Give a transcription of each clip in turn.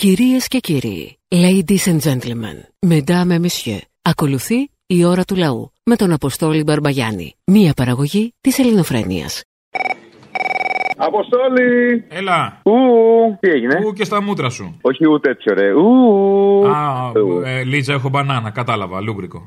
Κυρίες και κύριοι, ladies and gentlemen, mesdames et messieurs, ακολουθεί η ώρα του λαού με τον Αποστόλη Μπαρμπαγιάννη, μία παραγωγή της ελληνοφρένειας. Αποστόλη! Έλα. Ου, τι έγινε; Ου και στα μούτρα σου. Όχι ούτε έτσι ρε. Ου. Α, ε, Λίτζα, έχω μπανάνα. Κατάλαβα, λούμπρικο.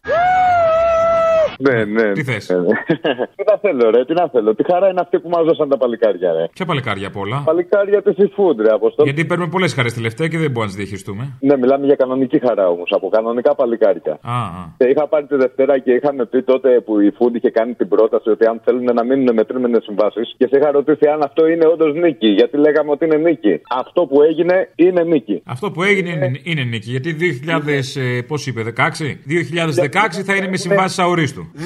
Ναι, ναι. Τι θες; Ναι, ναι. Τι να θέλω, ρε, τι να θέλω. Τι χαρά είναι αυτή που μας δώσαν τα παλικάρια, ρε. Ποια παλικάρια απ' όλα; Παλικάρια της seafood, ρε, Αποστόλη. Γιατί παίρνουμε πολλές χαρές τελευταία και δεν μπορούμε να τις διαχειριστούμε. Ναι, μιλάμε για κανονική χαρά όμως, από κανονικά παλικάρια. Α, α. Και είχα πάρει τη Δευτέρα και είχαμε πει τότε που η Food είχε κάνει την πρόταση ότι αν θέλουν να μείνουν με τρίμηνες συμβάσεις και σε είχα ρωτήσει αν αυτό είναι όντως νίκη. Γιατί λέγαμε ότι είναι νίκη. Αυτό που έγινε είναι νίκη. Αυτό που έγινε είναι, είναι νίκη. Γιατί 2000, ε, πώς είπε, 16? 2016 θα είναι με συμβάσεις αορίστου. 2016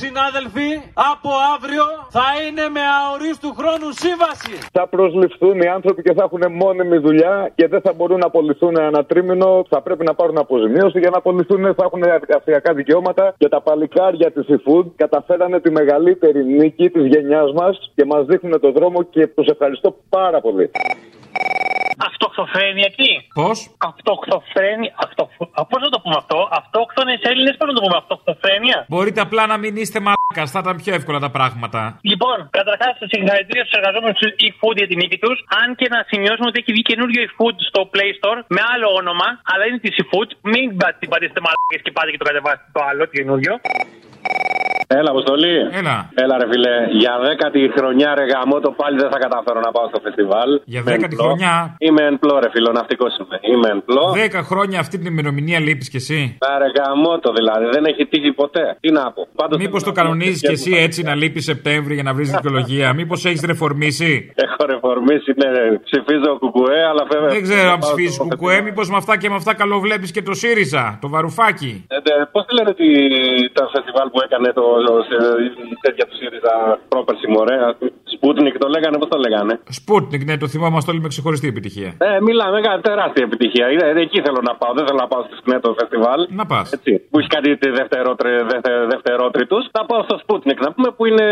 συνάδελφοι από αύριο θα είναι με αορίστου χρόνου σύμβαση. Θα προσληφθούν οι άνθρωποι και θα έχουν μόνιμη δουλειά και δεν θα μπορούν να απολυθούν ένα τρίμηνο. Θα πρέπει να πάρουν αποζημίωση για να απολυθούν. Θα έχουν εργασιακά δικαιώματα. Και τα παλικάρια της eFood καταφέρανε τη μεγαλύτερη νίκη της γενιάς μας και μας δείχνουν το δρόμο και τους ευχαριστώ πάρα πολύ. Αυτοκτοφρένεια τι. Πώς; Αυτοκτοφρένεια. Αυτο... Πώς να το πούμε αυτό; Αυτόκτονες Έλληνες, πώς να το πούμε αυτοκτοφρένεια; Μπορείτε απλά να μην είστε μαλάκας, θα ήταν πιο εύκολα τα πράγματα. Λοιπόν, καταρχάς, συγχαρητήρια στους εργαζόμενους του eFood για την νίκη τους. Αν και να σημειώσουμε ότι έχει βγει καινούριο eFood στο Play Store με άλλο όνομα, αλλά είναι της eFood. Μην την πατήσετε μαλάκες και πάτε και το κατεβάσετε το άλλο, το καινούριο. Έλα, Αποστολή. Έλα. Έλα, ρε φιλέ. Για δέκατη χρονιά, ρε γαμό, το πάλι δεν θα καταφέρω να πάω στο φεστιβάλ. Για Είμαι δέκατη εμπλό. χρονιά. Είμαι εν πλώ, ρε φιλό, ναυτικός είμαι. Είμαι εν πλώ. Δέκα χρόνια αυτή την ημερομηνία λείπεις κι εσύ. Α, ρε γαμό το δηλαδή. Δεν έχει τύχει ποτέ. Τι να πω. Πάντως Μήπως θέλω το να κανονίζεις πω κι εσύ έτσι να λείπεις Σεπτέμβρη για να βρεις δικαιολογία; Μήπως έχεις ρεφορμήσει; Έχω ρεφορμήσει, ναι, ρε. Ψηφίζω κουκουέ, αλλά βέβαια. Δεν ξέρω αν πάω ψηφίζεις στο κουκουέ, φεστιβάλ. μήπως με αυτά και με αυτά καλοβλέπεις και το ΣΥΡΙΖΑ, το βαρουφάκι. Ε, ναι, Πώς τη λένε τη, το φεστιβάλ που έκανε το, το, η τέτοια του ΣΥΡΙΖΑ πρόπερση μωρέα. Σπούτνικ το λέγανε, πώς το λέγανε; Σπούτνικ, ναι, το θυμόμαστε όλοι με ξεχωριστή επιτυχία. Ε, μιλάμε για τεράστια επιτυχία. Είναι, εκεί θέλω να πάω. Δεν θέλω να πάω στο σκηνέ το φεστιβάλ. Να πας. Έτσι, που έχει κάτι δευτερότριτους. Θα πάω στο Sputnik να πούμε που είναι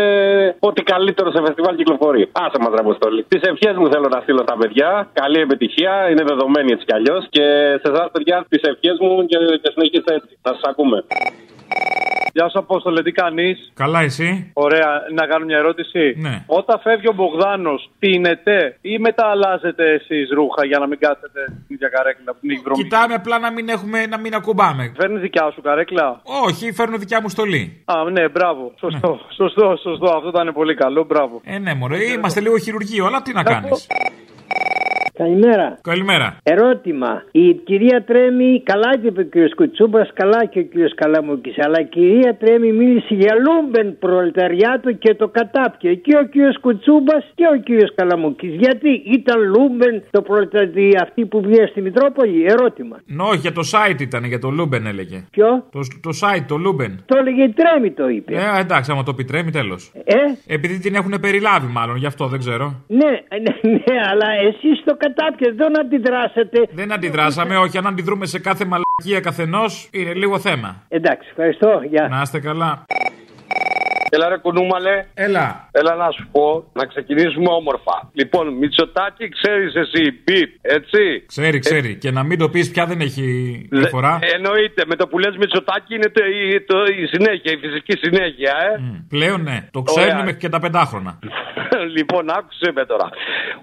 ό,τι καλύτερο σε φεστιβάλ κυκλοφορεί. Άσε μας, Ραποστόλη. Τις ευχές μου θέλω να στείλω στα παιδιά. Καλή επιτυχία, είναι δεδομένη έτσι κι αλλιώς. Και σε εσάς, παιδιά, τις ευχές μου και, και συνεχίστε έτσι. Να σας ακούμε. Γεια σου, Απόστολε, τι κάνεις; Καλά, εσύ; Ωραία, να κάνω μια ερώτηση. Ναι. Όταν φεύγει ο Μπογδάνος, πίνετε ή μετά αλλάζετε εσείς ρούχα για να μην κάθετε στην ίδια καρέκλα που την έχει βρωμίσει; Κοιτάμε απλά να μην, έχουμε, να μην ακουμπάμε. Φέρνεις δικιά σου καρέκλα; Όχι, φέρνω δικιά μου στολή. Α, ναι, μπράβο. Σωστό, σωστό, σωστό. Αυτό ήταν πολύ καλό, μπράβο. Ε, ναι, μωρέ, είμαστε λίγο χειρουργείο, αλλά τι να κάνεις. Καλημέρα. Καλημέρα. Ερώτημα. Η κυρία Τρέμι, καλά και είπε ο κύριος Κουτσούμπας, καλά και ο κύριος Καλαμούκης. Αλλά η κυρία Τρέμι μίλησε για λούμπεν προλεταριάτο και το κατάπιε. Και ο κύριος Κουτσούμπας και ο κύριος Καλαμούκης. Γιατί ήταν λούμπεν το προλεταριάτο αυτή που βγαίνει στη Μητρόπολη; Ερώτημα. Όχι, για το site ήταν, για το Λούμπεν έλεγε. Ποιο; Το, το site, το Λούμπεν. Το έλεγε η Τρέμι το είπε. Ε, εντάξει, άμα το επιτρέπει, τέλος. Ε, Επειδή την έχουν περιλάβει, μάλλον, γι' αυτό δεν ξέρω. ναι, ναι, ναι, αλλά εσείς το κατάπιες δεν αντιδράσατε. Δεν αντιδράσαμε, όχι, αν αντιδρούμε σε κάθε μαλακία καθενός, είναι λίγο θέμα. Εντάξει, ευχαριστώ. Γεια. Να είστε καλά. Έλα ρε κουνούμαλε. Έλα. Έλα να σου πω, να ξεκινήσουμε όμορφα. Λοιπόν, Μητσοτάκη, ξέρεις εσύ, μπιπ, έτσι; Ξέρει, ξέρει. Και να μην το πεις πια δεν έχει διαφορά. Ε, εννοείται, με το που λες Μητσοτάκη είναι το, η, το, η συνέχεια, η φυσική συνέχεια, ε. Μ, Πλέον ναι. Το ξέρουν Ωραία. μέχρι και τα πεντάχρονα. λοιπόν, άκουσε με τώρα.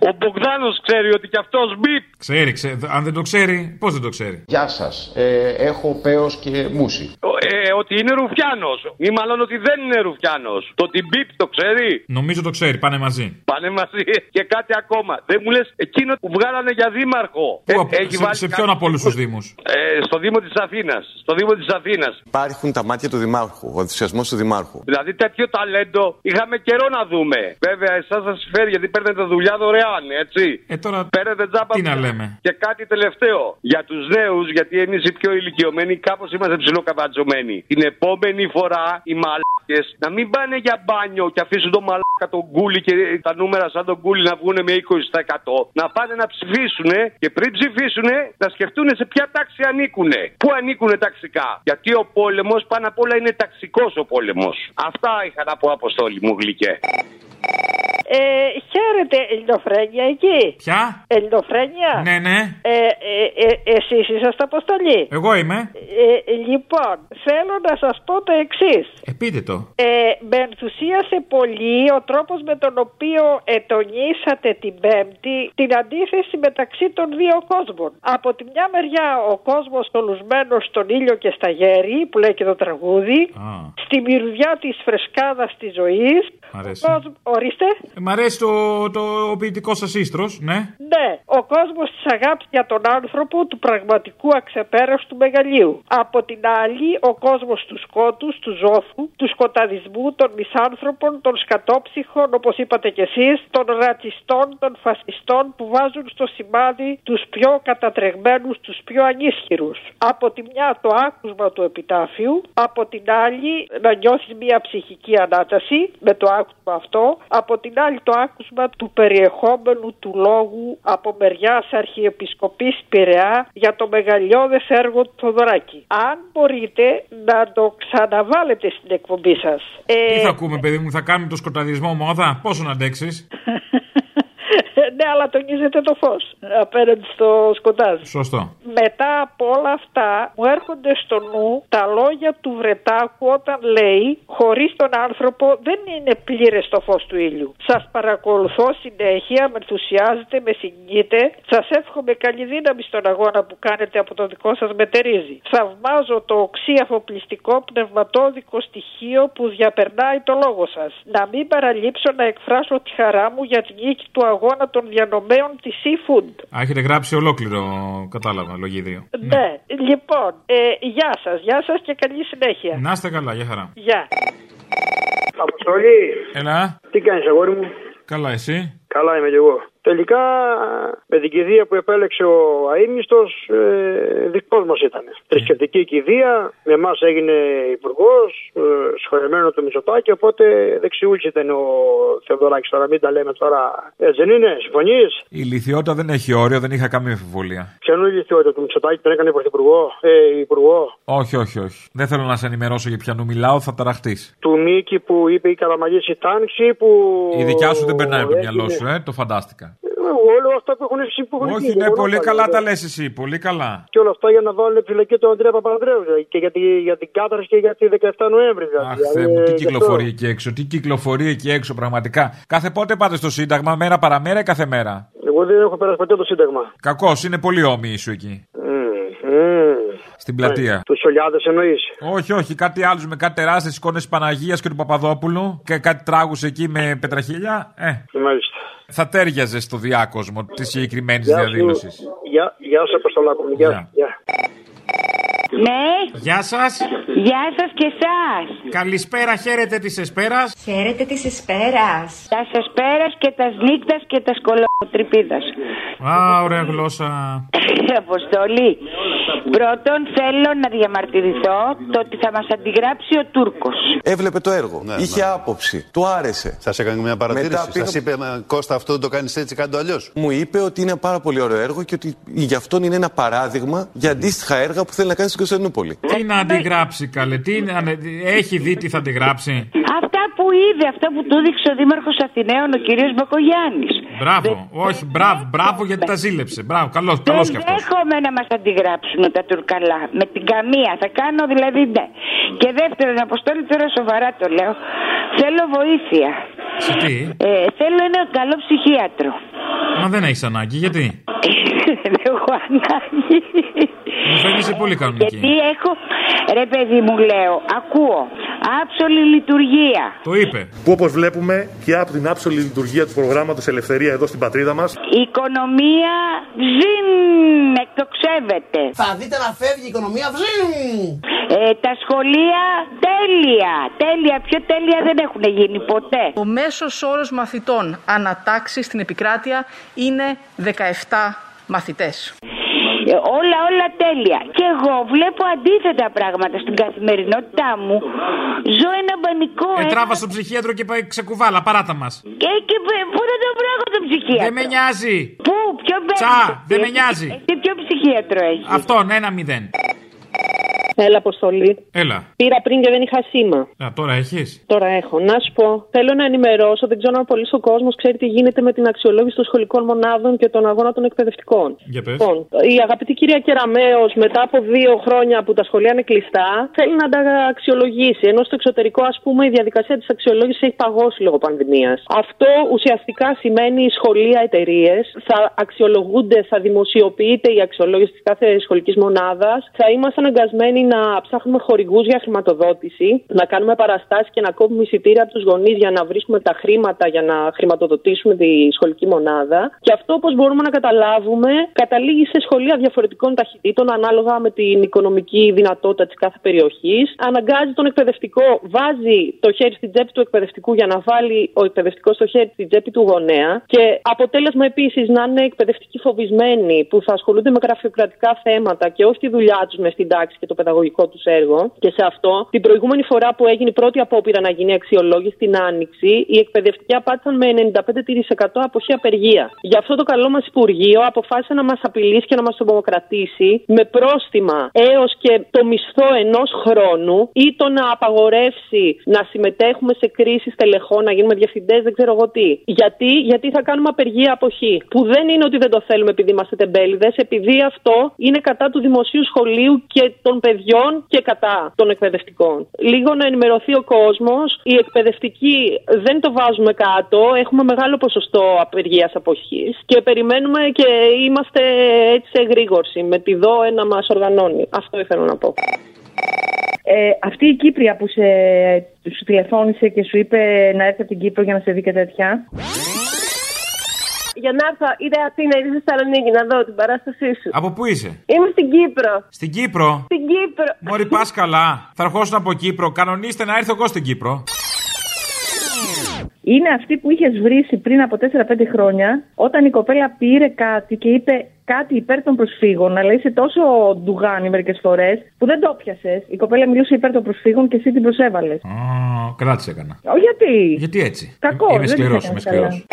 Ο Μπογδάνος ξέρει ότι κι αυτός μπιπ. Ξέρει, ξέρει. Αν δεν το ξέρει, πώς δεν το ξέρει; Γεια σας. Ε, έχω πέος και μουσι. Ε, ότι είναι Ρουφιάνος. Ή μάλλον ότι δεν είναι Ρουφιάνος. Το ότι μπιπ το ξέρει; Νομίζω το ξέρει, πάνε μαζί. Πάνε μαζί. Και κάτι ακόμα. Δεν μου λες εκείνο που βγάλανε για δήμαρχο. Πού, Ε, απ- έχει σε, βάλει σε κα- ποιον από όλους τους Δήμους; Ε, στο Δήμο της Αθήνας. Στο Δήμο της Αθήνας. Υπάρχουν τα μάτια του Δημάρχου, ο ενθουσιασμός του Δημάρχου. Δηλαδή τέτοιο ταλέντο είχαμε καιρό να δούμε. Βέβαια, εσάς σας φέρει γιατί παίρνετε δουλειά δωρεάν, έτσι. Ε, τώρα Παίρνετε τζάμπα. τι να λέμε; Και κάτι τελευταίο. Για τους νέους, γιατί εμείς οι πιο ηλικιωμένοι κάπως είμαστε ψιλοκαβατζωμένοι. Την επόμενη φορά οι μαλάκες να μην πάνε για μπάνιο και αφήσουν το μαλάκα τον κούλι και τα νούμερα σαν τον κούλι να βγουν με 20%. Να πάνε να ψηφίσουν και πριν ψηφίσουν να σκεφτούν σε ποια τάξη ανήκουν. Πού ανήκουν ταξικά; Γιατί ο πόλεμος πάνω απ' όλα είναι ταξικός ο πόλεμος. Αυτά είχα να πω, Αποστόλη μου γλυκέ. Ε, χαίρετε, Ελληνοφρένια εκεί. Ποια; Ελληνοφρένια. Ναι, ναι. Ε, ε, ε, εσείς είσαστε αποστολή. Εγώ είμαι. Ε, λοιπόν, θέλω να σας πω το εξής. Ε, πείτε το. Ε, με ενθουσίασε πολύ ο τρόπος με τον οποίο ετονίσατε την Πέμπτη την αντίθεση μεταξύ των δύο κόσμων. Από τη μια μεριά ο κόσμος τολουσμένος στον ήλιο και στα γέρη που λέει και το τραγούδι, στη μυρουδιά της φρεσκάδας της ζωής. Μ' αρέσει. Ο κόσμ- Ορίστε. Ε, Μ' αρέσει το, το ποιητικός σας ίστρος, ναι. Ναι, ο κόσμος της αγάπης για τον άνθρωπο, του πραγματικού αξεπέραστου μεγαλείου. Από την άλλη, ο κόσμος του σκότους, του ζώφου, του σκοταδισμού, των μισάνθρωπων, των σκατόψυχων, όπως είπατε κι εσείς, των ρατσιστών, των φασιστών που βάζουν στο σημάδι τους πιο κατατρεγμένους, τους πιο ανίσχυρους. Από τη μια το άκουσμα του επιτάφιου, από την άλλη να νιώθεις μια ψυχική ανάταση με το άκουσμα αυτό, από την άλλη το άκουσμα του περιεχόμενου του λόγου από μεριά Αρχιεπισκοπής Πειραιά για το μεγαλειώδες έργο του Θοδωράκη. Αν μπορείτε να το ξαναβάλετε στην εκπομπή σας. Ε, Τι θα ακούμε, παιδί μου, θα κάνουμε το σκοταδισμό μόδα; Πόσο να αντέξεις; ναι, αλλά τονίζετε το φως απέναντι στο σκοτάδι. Σωστό. Μετά από όλα αυτά μου έρχονται στο νου τα λόγια του Βρετάκου όταν λέει χωρίς τον άνθρωπο δεν είναι πλήρες το φως του ήλιου. Σας παρακολουθώ συνέχεια, με ενθουσιάζετε, με συγκινείτε. Σας εύχομαι καλή δύναμη στον αγώνα που κάνετε από το δικό σας μετερίζει. Θαυμάζω το οξύ αφοπλιστικό πνευματόδικο στοιχείο που διαπερνάει το λόγο σας. Να μην παραλείψω να εκφράσω τη χαρά μου για την νίκη του αγώνα των διανομέων της Seafood. Α, έχετε γράψει ολόκληρο, κατάλαβα, λογίδιο. Ναι, λοιπόν, ε, γεια σας, γεια σας και καλή συνέχεια. Να είστε καλά, για χαρά. Γεια. Αποστολή, Έλα, τι κάνεις αγόρι μου; καλά εσύ; Καλά είμαι κι εγώ. Τελικά με την κηδεία που επέλεξε ο αείμνηστος ε, δικός μας ήταν. Θρησκευτική κηδεία, με εμάς έγινε υπουργός, ε, σχολεμένο το Μητσοτάκη, οπότε δεξιούλης ήταν ο Θεοδωράκης τώρα, μην τα λέμε τώρα. Έτσι δεν είναι, συμφωνείς; Η λυθιότητα δεν έχει όριο, δεν είχα καμία αμφιβολία. Ποιανού η λυθιότητα του Μητσοτάκη την έκανε πρωθυπουργό, ε, υπουργό. Όχι, όχι, όχι. Δεν θέλω να σε ενημερώσω για ποιανού μιλάω, θα ταραχτείς. Του Μίκη που είπε η Καραμαγής η τάξη που... Η δικιά σου δεν περνάει από το έγινε- μυαλό σου, ε, το φαντάστηκα. Όλα αυτά που έχουν εσύ που έχουν Όχι, γίνει, ναι, όλα πολύ αυτά, καλά ναι. τα λες εσύ, πολύ καλά. Και όλα αυτά για να βάλουν φυλακή τον Αντρέα Παπανδρέου δηλαδή, και για, τη, για την κάθαρση και για τη 17 Νοέμβρη. Δηλαδή. Αχ, Θεέ μου, τι γι' αυτό- κυκλοφορεί εκεί έξω, τι κυκλοφορεί εκεί έξω πραγματικά. Κάθε πότε πάτε στο Σύνταγμα, μέρα παραμέρα ή κάθε μέρα; Εγώ δεν έχω περάσει ποτέ το Σύνταγμα. Κακός, είναι πολύ όμοιοι σου εκεί. Στην πλατεία. Τους Σολιάδε εννοείς. Όχι, όχι, κάτι άλλους με κάτι τεράστιες εικόνες Παναγίας και του Παπαδόπουλου και κάτι τράγους εκεί με πετραχίλια. Ε, Μάλιστα. θα τέριαζε στο διάκοσμο της συγκεκριμένης Γεια σου. διαδήλωσης. Γεια, γεια σου, Αποστολάκο μου. Γεια. Γεια. Γεια. Ναι. Γεια σας. Γεια σας και εσάς. Καλησπέρα, χαίρετε της Εσπέρας. Χαίρετε της Εσπέρας. Τα Εσπέρας και τας νύχτας και τας σκολοτρυπίδα. Α, ωραία γλώσσα. Αποστολή. Πρώτον, θέλω να διαμαρτυρηθώ το ότι θα μας αντιγράψει ο Τούρκος. Έβλεπε το έργο. Είχε άποψη. Του άρεσε. Σας έκανε μια παρατήρηση. Μετά πήγα- Σας είπε, «Μα, Κώστα, αυτό δεν το κάνεις έτσι, κάνει το αλλιώς. Μου είπε ότι είναι πάρα πολύ ωραίο έργο και ότι γι' αυτόν είναι ένα παράδειγμα για αντίστοιχα έργα που θέλει να κάνει στην Κωνσταντινούπολη. Τι να αντιγράψει, καλέ, τι να... έχει δει τι θα αντιγράψει. Αυτά που είδε, αυτά που του δείξε ο Δήμαρχος Αθηναίων, ο κ. Μπακογιάννης. Μπράβο, όχι, μπράβο, μπράβο γιατί τα ζήλεψε. Μπράβο, καλό καλός κι Δεν αυτός. δέχομαι να μας αντιγράψουν τα τουρκαλά. Με την καμία. Θα κάνω δηλαδή ναι. Και δεύτερον, Αποστόλη, τώρα σοβαρά το λέω. Θέλω βοήθεια. Σε τι, Ε, θέλω ένα καλό ψυχίατρο. μα δεν έχεις ανάγκη, γιατί; Δεν έχω ανάγκη. Μου φαίνεσαι πολύ κανονική. Γιατί έχω, ρε παιδί μου λέω, ακούω, άψολη λειτουργία. Το είπε. Που όπως βλέπουμε και από την άψολη λειτουργία του προγράμματος Ελευθερία εδώ στην πατρίδα μας, Η οικονομία ζην, εκτοξεύεται. Θα δείτε να φεύγει η οικονομία. Βζζιν! Ε, τα σχολεία τέλεια, τέλεια, πιο τέλεια δεν έχουν γίνει ποτέ. Ο μέσος όρος μαθητών ανατάξεις στην επικράτεια είναι 17 μαθητές. Ε, όλα, όλα τέλεια. Και εγώ βλέπω αντίθετα πράγματα στην καθημερινότητά μου. Ζω ένα μπανικό. Ε, ένα- τράβα στο ψυχίατρο και πάει ξεκουβάλα, παράτα μας. Και, και π- πού θα το βρω το ψυχίατρο; Δεν με νοιάζει. Πού, ποιο Τσα, δεν με νοιάζει. Εσύ ποιο ψυχίατρο έχει; Αυτόν, ένα μηδέν. Έλα, Αποστολή. Έλα. Πήρα πριν και δεν είχα σήμα. Α, τώρα έχεις; Τώρα έχω. Να σου πω, θέλω να ενημερώσω, δεν ξέρω αν πολύ ο κόσμος ξέρει τι γίνεται με την αξιολόγηση των σχολικών μονάδων και τον αγώνα των εκπαιδευτικών. Για πες. Λοιπόν, η αγαπητή κυρία Κεραμέο, μετά από δύο χρόνια που τα σχολεία είναι κλειστά, θέλει να τα αξιολογήσει. Ενώ στο εξωτερικό, ας πούμε, η διαδικασία της αξιολόγησης έχει παγώσει λόγω πανδημίας. Αυτό ουσιαστικά σημαίνει σχολεία, εταιρείες θα αξιολογούνται, θα δημοσιοποιείται η αξιολόγηση της κάθε σχολικής μονάδας. Θα είμαστε αναγκασμένοι να ψάχνουμε χορηγούς για χρηματοδότηση, να κάνουμε παραστάσεις και να κόβουμε εισιτήρια από τους γονείς για να βρίσκουμε τα χρήματα για να χρηματοδοτήσουμε τη σχολική μονάδα. Και αυτό, όπως μπορούμε να καταλάβουμε, καταλήγει σε σχολεία διαφορετικών ταχυτήτων ανάλογα με την οικονομική δυνατότητα της κάθε περιοχής. Αναγκάζει τον εκπαιδευτικό, βάζει το χέρι στην τσέπη του εκπαιδευτικού για να βάλει ο εκπαιδευτικός στο χέρι στην τσέπη του γονέα. Και αποτέλεσμα επίσης να είναι εκπαιδευτικοί φοβισμένοι που θα ασχολούνται με γραφειοκρατικά θέματα και όχι τη δουλειά τους μες στην τάξη και το παιδαγωγικό τους έργο. Και σε αυτό, την προηγούμενη φορά που έγινε η πρώτη απόπειρα να γίνει αξιολόγηση στην Άνοιξη, οι εκπαιδευτικοί απάντησαν με 95% αποχή απεργία. Γι' αυτό το καλό μας Υπουργείο αποφάσισε να μας απειλήσει και να μας τρομοκρατήσει με πρόστιμα έως και το μισθό ενός χρόνου ή το να απαγορεύσει να συμμετέχουμε σε κρίσεις τελεχών, να γίνουμε διευθυντές, δεν ξέρω εγώ τι. Γιατί, γιατί θα κάνουμε απεργία αποχή. Που δεν είναι ότι δεν το θέλουμε επειδή είμαστε τεμπέληδες, επειδή αυτό είναι κατά του δημοσίου σχολείου και των παιδιών και κατά των εκπαιδευτικών. Λίγο να ενημερωθεί ο κόσμος. Οι εκπαιδευτικοί δεν το βάζουμε κάτω. Έχουμε μεγάλο ποσοστό απεργίας αποχής και περιμένουμε και είμαστε έτσι σε εγρήγορση με τη ΔΟΕ να μας οργανώνει. Αυτό ήθελα να πω. Ε, αυτή η Κύπρια που σε, σου τηλεφώνησε και σου είπε να έρθει από την Κύπρο για να σε δει και τέτοια. Για να έρθω, είτε Αθήνα είτε στη Θεσσαλονίκη να δω την παράστασή σου. Από πού είσαι; Είμαι στην Κύπρο. Στην Κύπρο; Στην Κύπρο. Μωρή πας καλά. Θα ερχόσουν από Κύπρο. Κανονίστε να έρθω εγώ στην Κύπρο. Είναι αυτή που είχες βρήσει πριν από 4-5 χρόνια, όταν η κοπέλα πήρε κάτι και είπε κάτι υπέρ των προσφύγων, αλλά είσαι τόσο ντουγάνι μερικές φορές που δεν το πιασες. Η κοπέλα μιλούσε υπέρ των προσφύγων και εσύ την προσέβαλες. Α, κράτησε έκανα. Ω, γιατί; Γιατί έτσι; Κακό, Είμαι δεν σκληρός, την είμαι έκανες σκληρός.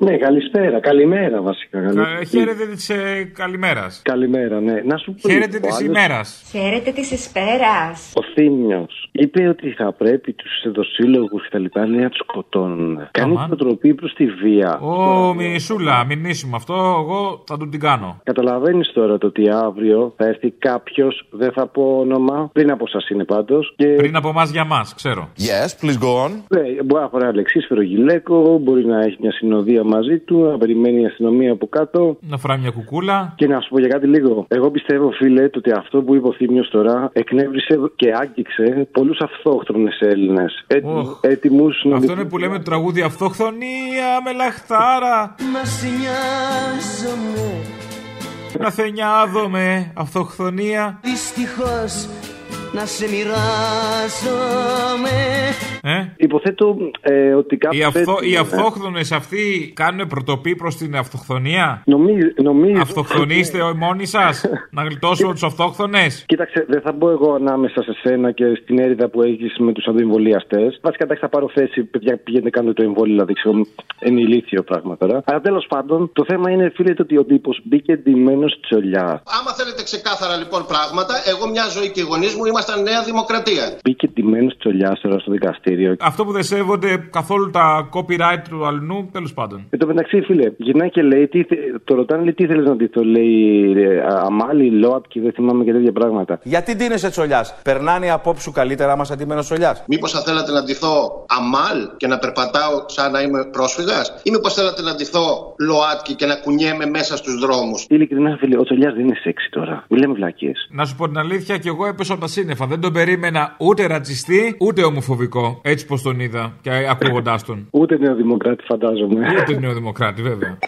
Ναι, καλησπέρα. Καλημέρα βασικά. Καλή- Χαίρετε της ε, καλημέρας. Καλημέρα, ναι. Να σου πω. Χαίρετε ο της άλλος- ημέρας. Χαίρετε της Εσπέρας. Ο Θήμιος είπε ότι θα πρέπει τους εδωσύλλογου και τα λοιπά λέει, να τους σκοτώνουν. Κάνει Αμάν. προτροπή προς τη βία. Ω, μισούλα, μην νήσουμε αυτό. Εγώ θα του την κάνω. Καταλαβαίνεις τώρα το ότι αύριο θα έρθει κάποιος, δεν θα πω όνομα, πριν από εσά είναι πάντως. Και... Πριν από εμάς για μας, ξέρω. Yes, please go on. Ναι, μπορεί να φοράει αλεξίσφαιρο γυλαίκο, μπορεί να έχει μια συνοδεία μαζί του, να περιμένει η αστυνομία από κάτω. Να φοράει μια κουκούλα. Και να σου πω για κάτι λίγο. Εγώ πιστεύω, φίλε, το ότι αυτό που είπε ο Θήμιος τώρα εκνεύρισε και άγγιξε πολλούς αυτόχθονε Έλληνες. Οχ. Έτοιμους να. Αυτό είναι που λέμε το τραγούδι Αυτοχθονία με λαχτάρα. Να σε νοιάζομαι Να θενιάδομαι. Αυτοχθονία. Δυστυχώς να σε μοιράζομαι Ε; Υποθέτω ε, ότι Οι, κάποιο. αυθο... οι αυτόχθονες αυτοί κάνουν προτοπή προς την αυτοχθονία. Νομίζω. νομίζω Αυτοχθονήστε μόνοι σας. να γλιτώσουμε τους αυτόχθονες; Κοίταξε, δεν θα μπω εγώ ανάμεσα σε σένα και στην έρηδα που έχεις με τους αντιεμβολιαστές. Βασικά εντάξει, θα πάρω θέση. Παιδιά, πηγαίνετε κάντε το εμβόλιο, δηλαδή ξέρω, είναι ηλίθιο πράγμα τώρα. Αλλά τέλος πάντων, το θέμα είναι, φίλε, το ότι ο τύπος μπήκε ντυμένος τσολιά. Άμα θέλετε ξεκάθαρα λοιπόν πράγματα, εγώ μια ζωή και οι γονείς μου ήμασταν Νέα Δημοκρατία. Μπήκε ντυμένος τσολιάς τώρα στο δικαστήριο. Αυτό που δεν σέβονται καθόλου τα copyright του αλλού, τέλος πάντων. Εν τω μεταξύ, φίλε, γυρνάει και λέει, τι, θε- το ρωτάνε, λέει, τι θέλεις να ντυθώ, λέει, ε, αμάλι, ΛΟΑΤ και δεν θυμάμαι και τέτοια πράγματα. Γιατί ντύνεσαι τσολιάς; Περνάνε οι απόψεις σου καλύτερα άμα είσαι αντιμένο τσολιάς; Μήπως θα θέλατε να ντυθώ αμάλ και να περπατάω σαν να είμαι πρόσφυγας, ή μήπως θέλατε να ντυθώ ΛΟΑΤΚΙ και να κουνιέμαι μέσα στους δρόμους; Ειλικρινά, φίλε, ο τσολιάς δεν είναι σεξι τώρα. Μην λέμε βλακίες. Να σου πω την αλήθεια, και εγώ έπεσα από τα σύννεφα. Δεν τον περίμενα ούτε ρατσιστή, ούτε ομοφοβικό. Έτσι πως τον είδα και ακούγοντάς τον. Ούτε νεοδημοκράτη, φαντάζομαι. Ούτε νεοδημοκράτη, βέβαια.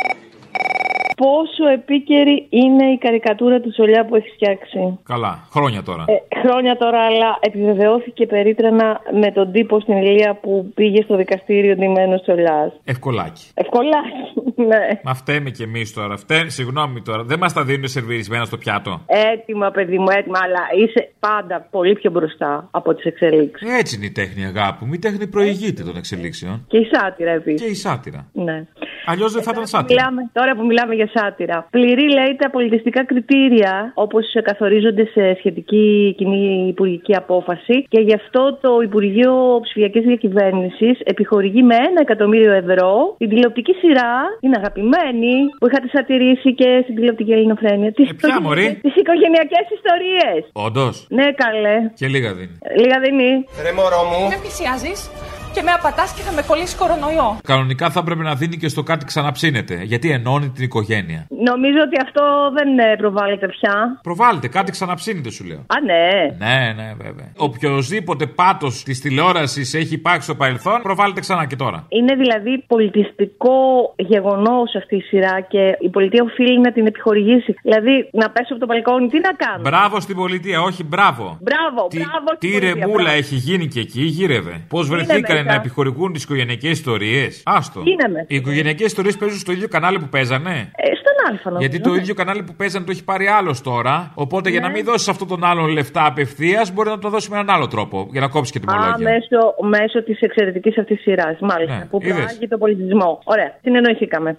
Πόσο επίκαιρη είναι η καρικατούρα του Σολιά που έχει φτιάξει; Καλά, χρόνια τώρα. Ε, χρόνια τώρα, αλλά επιβεβαιώθηκε περίτρανα με τον τύπο στην Ηλία που πήγε στο δικαστήριο ντυμένος Σολιάς. Ευκολάκι. Ευκολάκι, ναι. Μα φταίμε κι εμείς τώρα. Φταίμε, συγγνώμη τώρα. Δεν μας τα δίνουν σερβιρισμένα στο πιάτο. Έτοιμα, παιδί μου, έτοιμα, αλλά είσαι πάντα πολύ πιο μπροστά από τις εξελίξεις. Έτσι είναι η τέχνη, αγάπη μου. Η τέχνη προηγείται των εξελίξεων. Και η σάτυρα επίσης. Και η σάτυρα. Ναι. Αλλιώς δεν θα ήταν σάτυρα. Μιλάμε, τώρα που μιλάμε για σάτυρα. Πληρεί, λέει, τα πολιτιστικά κριτήρια όπως καθορίζονται σε σχετική κοινή υπουργική απόφαση και γι' αυτό το Υπουργείο Ψηφιακής Διακυβέρνησης επιχορηγεί με ένα εκατομμύριο ευρώ την τηλεοπτική σειρά, την αγαπημένη, που είχατε σατυρήσει και στην τηλεοπτική ελληνοφρένεια. Τις ποια, μωρή; Τις οικογενειακές ιστορίες. Όντως. Ναι, καλέ. Και λίγα δίνει. Λίγα δίνει. Ρε μωρό μου. Με πλησιάζεις και με απατάς και θα με κολλήσει κορονοϊό. Κανονικά θα έπρεπε να δίνει και στο κάτι ξαναψύνεται. Γιατί ενώνει την οικογένεια. Νομίζω ότι αυτό δεν ε, προβάλλεται πια. Προβάλλεται, κάτι ξαναψύνεται σου λέω. Α, ναι. Ναι, ναι, βέβαια. Οποιοδήποτε πάτος της τηλεόρασης έχει υπάρξει στο παρελθόν, προβάλλεται ξανά και τώρα. Είναι δηλαδή πολιτιστικό γεγονός αυτή η σειρά και η πολιτεία οφείλει να την επιχορηγήσει. Δηλαδή να πέσω από το μπαλκόνι, τι να κάνω; Μπράβο στην πολιτεία, όχι μπράβο. Μπράβο, Τι, μπράβο. τι στην πολιτεία, ρεμούλα μπράβο. έχει γίνει και εκεί, γύρευε. Πώς βρεθήκανε μέσα. να επιχορηγούν τις οικογενειακές ιστορίες. Άστο. Είναι μέσα. Οι οικογενειακές ιστορίες παίζουν στο ίδιο κανάλι που παίζανε. Ε, στον Αλφα νομίζω. Γιατί το ίδιο κανάλι που παίζανε το έχει πάρει άλλος τώρα. Οπότε για να Ναι. μην δώσεις αυτόν τον άλλον λεφτά απευθείας, μπορεί να το δώσεις με έναν άλλο τρόπο. Για να κόψεις και την Α, μολόγια. μέσω, μέσω της εξαιρετικής αυτής σειράς. Μάλιστα. Ναι, που είδες. προάγει τον πολιτισμό. Ωραία, συνεννοηθήκαμε.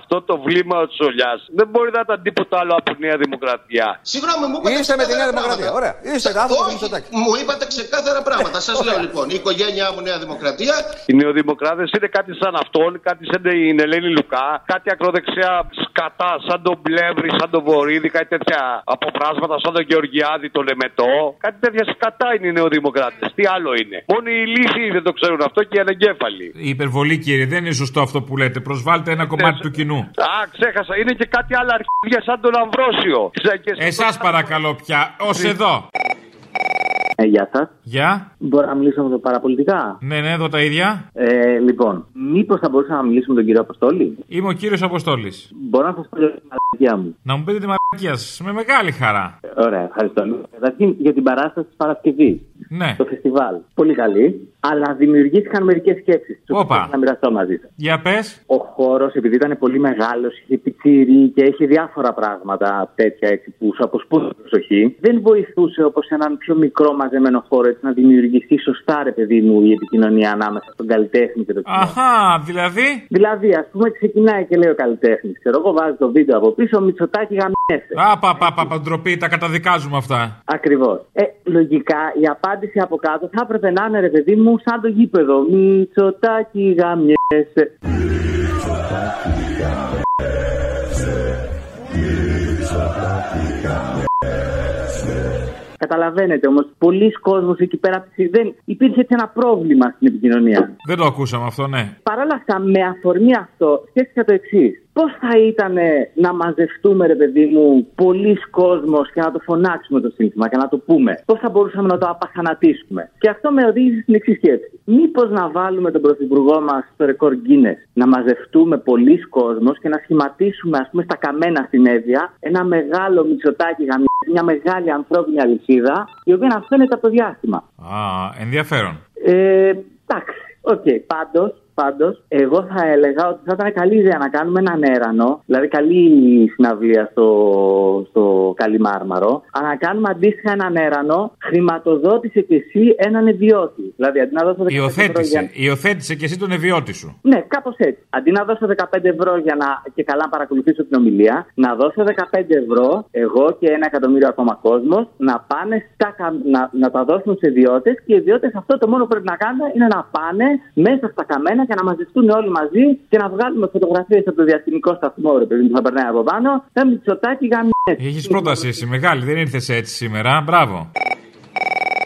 Αυτό το βλήμα ο Τσολιά δεν μπορεί να ήταν τίποτα άλλο από Νέα Δημοκρατία. Συγγνώμη, μου είπατε Είστε με τη Νέα ξεκάθαρα Δημοκρατία. πράγματα. Ωραία. Είστε άνθρωποι του Όχι, Μητσοτάκη. μου είπατε ξεκάθαρα πράγματα. Σας λέω λοιπόν, η οικογένειά μου Νέα Δημοκρατία. Οι νεοδημοκράτες είναι κάτι σαν αυτόν, κάτι σαν την Ελένη Λουκά, κάτι ακροδεξιά σκατά, σαν τον Πλεύρη, σαν τον Βορύδη, κάτι τέτοια αποπράσματα, σαν τον Γεωργιάδη, τον Λεμετό. Κάτι τέτοια σκατά είναι οι νεοδημοκράτες. Τι άλλο είναι. Μόνο οι λύθοι δεν το ξέρουν αυτό και οι ανεγκέφαλοι. Η υπερβολή, κύριε, δεν είναι σωστό αυτό που λέτε. Προσβάλλετε ένα κομμάτι του κοινού. Α, ξέχασα. Είναι και κάτι άλλο αρχίδια σαν τον Αμβρόσιο. Εσάς παρακαλώ πια, ως εδώ. Ε, γεια σας. Γεια. Μπορώ να μιλήσω με το παραπολιτικά; Ναι, ναι, εδώ τα ίδια. Ε, λοιπόν, μήπως θα μπορούσα να μιλήσω με τον κύριο Αποστόλη; Είμαι ο κύριος Αποστόλης. Μπορώ να σας πω για την μαλακία μου. Να μου πείτε τη μαλακία σα. Με μεγάλη χαρά. Ωραία, ευχαριστώ. Καταρχήν για την παράσταση της Παρασκευής. Ναι. Το φεστιβάλ. Πολύ καλή. Αλλά δημιουργήθηκαν μερικές σκέψεις. Όπα. Να μοιραστώ μαζί σας. Για πες. Ο χώρος, επειδή ήταν πολύ μεγάλος, είχε πιτσίρι και έχει διάφορα πράγματα τέτοια έτσι που σου αποσπούν την προσοχή, δεν βοηθούσε όπως έναν πιο μικρό μαζεμένο χώρο έτσι να δημιουργηθεί σωστά, ρε παιδί μου, η επικοινωνία ανάμεσα στον καλλιτέχνη και το κοινό. Αχά, δηλαδή; Δηλαδή, ας πούμε, ξεκινάει και λέει ο καλλιτέχνης, ξέρω εγώ, βάζει το βίντεο από πίσω, Μητσοτάκι γαμιέσαι. Α, πα, πα, πα, πα, ντροπή, τα καταδικάζουμε αυτά. Ακριβώς. Ε, λογικά η απάντηση από κάτω θα έπρεπε να είναι, ρε παιδί μου, σαν το γήπεδο. Μητσοτάκι γαμιέσαι. Καταλαβαίνετε όμως, πολλοί κόσμος εκεί πέρα δεν υπήρχε έτσι ένα πρόβλημα στην επικοινωνία. Δεν το ακούσαμε αυτό, ναι. Παρ' όλα αυτά, με αφορμή αυτό, σκέφτηκα το εξής. Πώς θα ήταν να μαζευτούμε, ρε παιδί μου, πολλοί κόσμος και να το φωνάξουμε το σύνθημα και να το πούμε; Πώς θα μπορούσαμε να το απαθανατίσουμε. Και αυτό με οδήγησε στην εξής σκέψη. Μήπως να βάλουμε τον πρωθυπουργό μας στο ρεκόρ Guinness, να μαζευτούμε πολλοί κόσμος και να σχηματίσουμε, ας πούμε, στα καμένα στην Εύβοια ένα μεγάλο Μητσοτάκη γαμιέ, μια μεγάλη ανθρώπινη αλυσίδα, η οποία να φαίνεται από το διάστημα. Α, ενδιαφέρον. Ε, εντάξει. Οκ, πάντως, πάντως, εγώ θα έλεγα ότι θα ήταν καλή ιδέα να κάνουμε έναν έρανο, δηλαδή καλή συναυλία στο, στο Καλιμάρμαρο, αλλά να κάνουμε αντίστοιχα έναν έρανο, χρηματοδότησε και εσύ έναν ιδιώτη. Δηλαδή, αντί να δώσω 15 ευρώ Υιοθέτησε, για... υιοθέτησε και εσύ τον ευιώτη σου. Ναι, κάπως έτσι. Αντί να δώσω 15 ευρώ για να και καλά να παρακολουθήσω την ομιλία, να δώσω 15 ευρώ εγώ και ένα εκατομμύριο ακόμα κόσμος να πάνε στα, κα- να, να τα δώσουν σε ιδιώτες και οι ιδιώτες αυτό το μόνο που πρέπει να κάνουν είναι να πάνε μέσα στα καμένα και να μαζευτούν όλοι μαζί και να βγάλουμε φωτογραφίες από το διαστημικό σταθμό, ρε παιδί μου, που θα περνάει από πάνω. Θα μυτσοτάκι γαμιές. Έχεις πρόταση εσύ, μεγάλη, δεν ήρθες έτσι σήμερα. Μπράβο.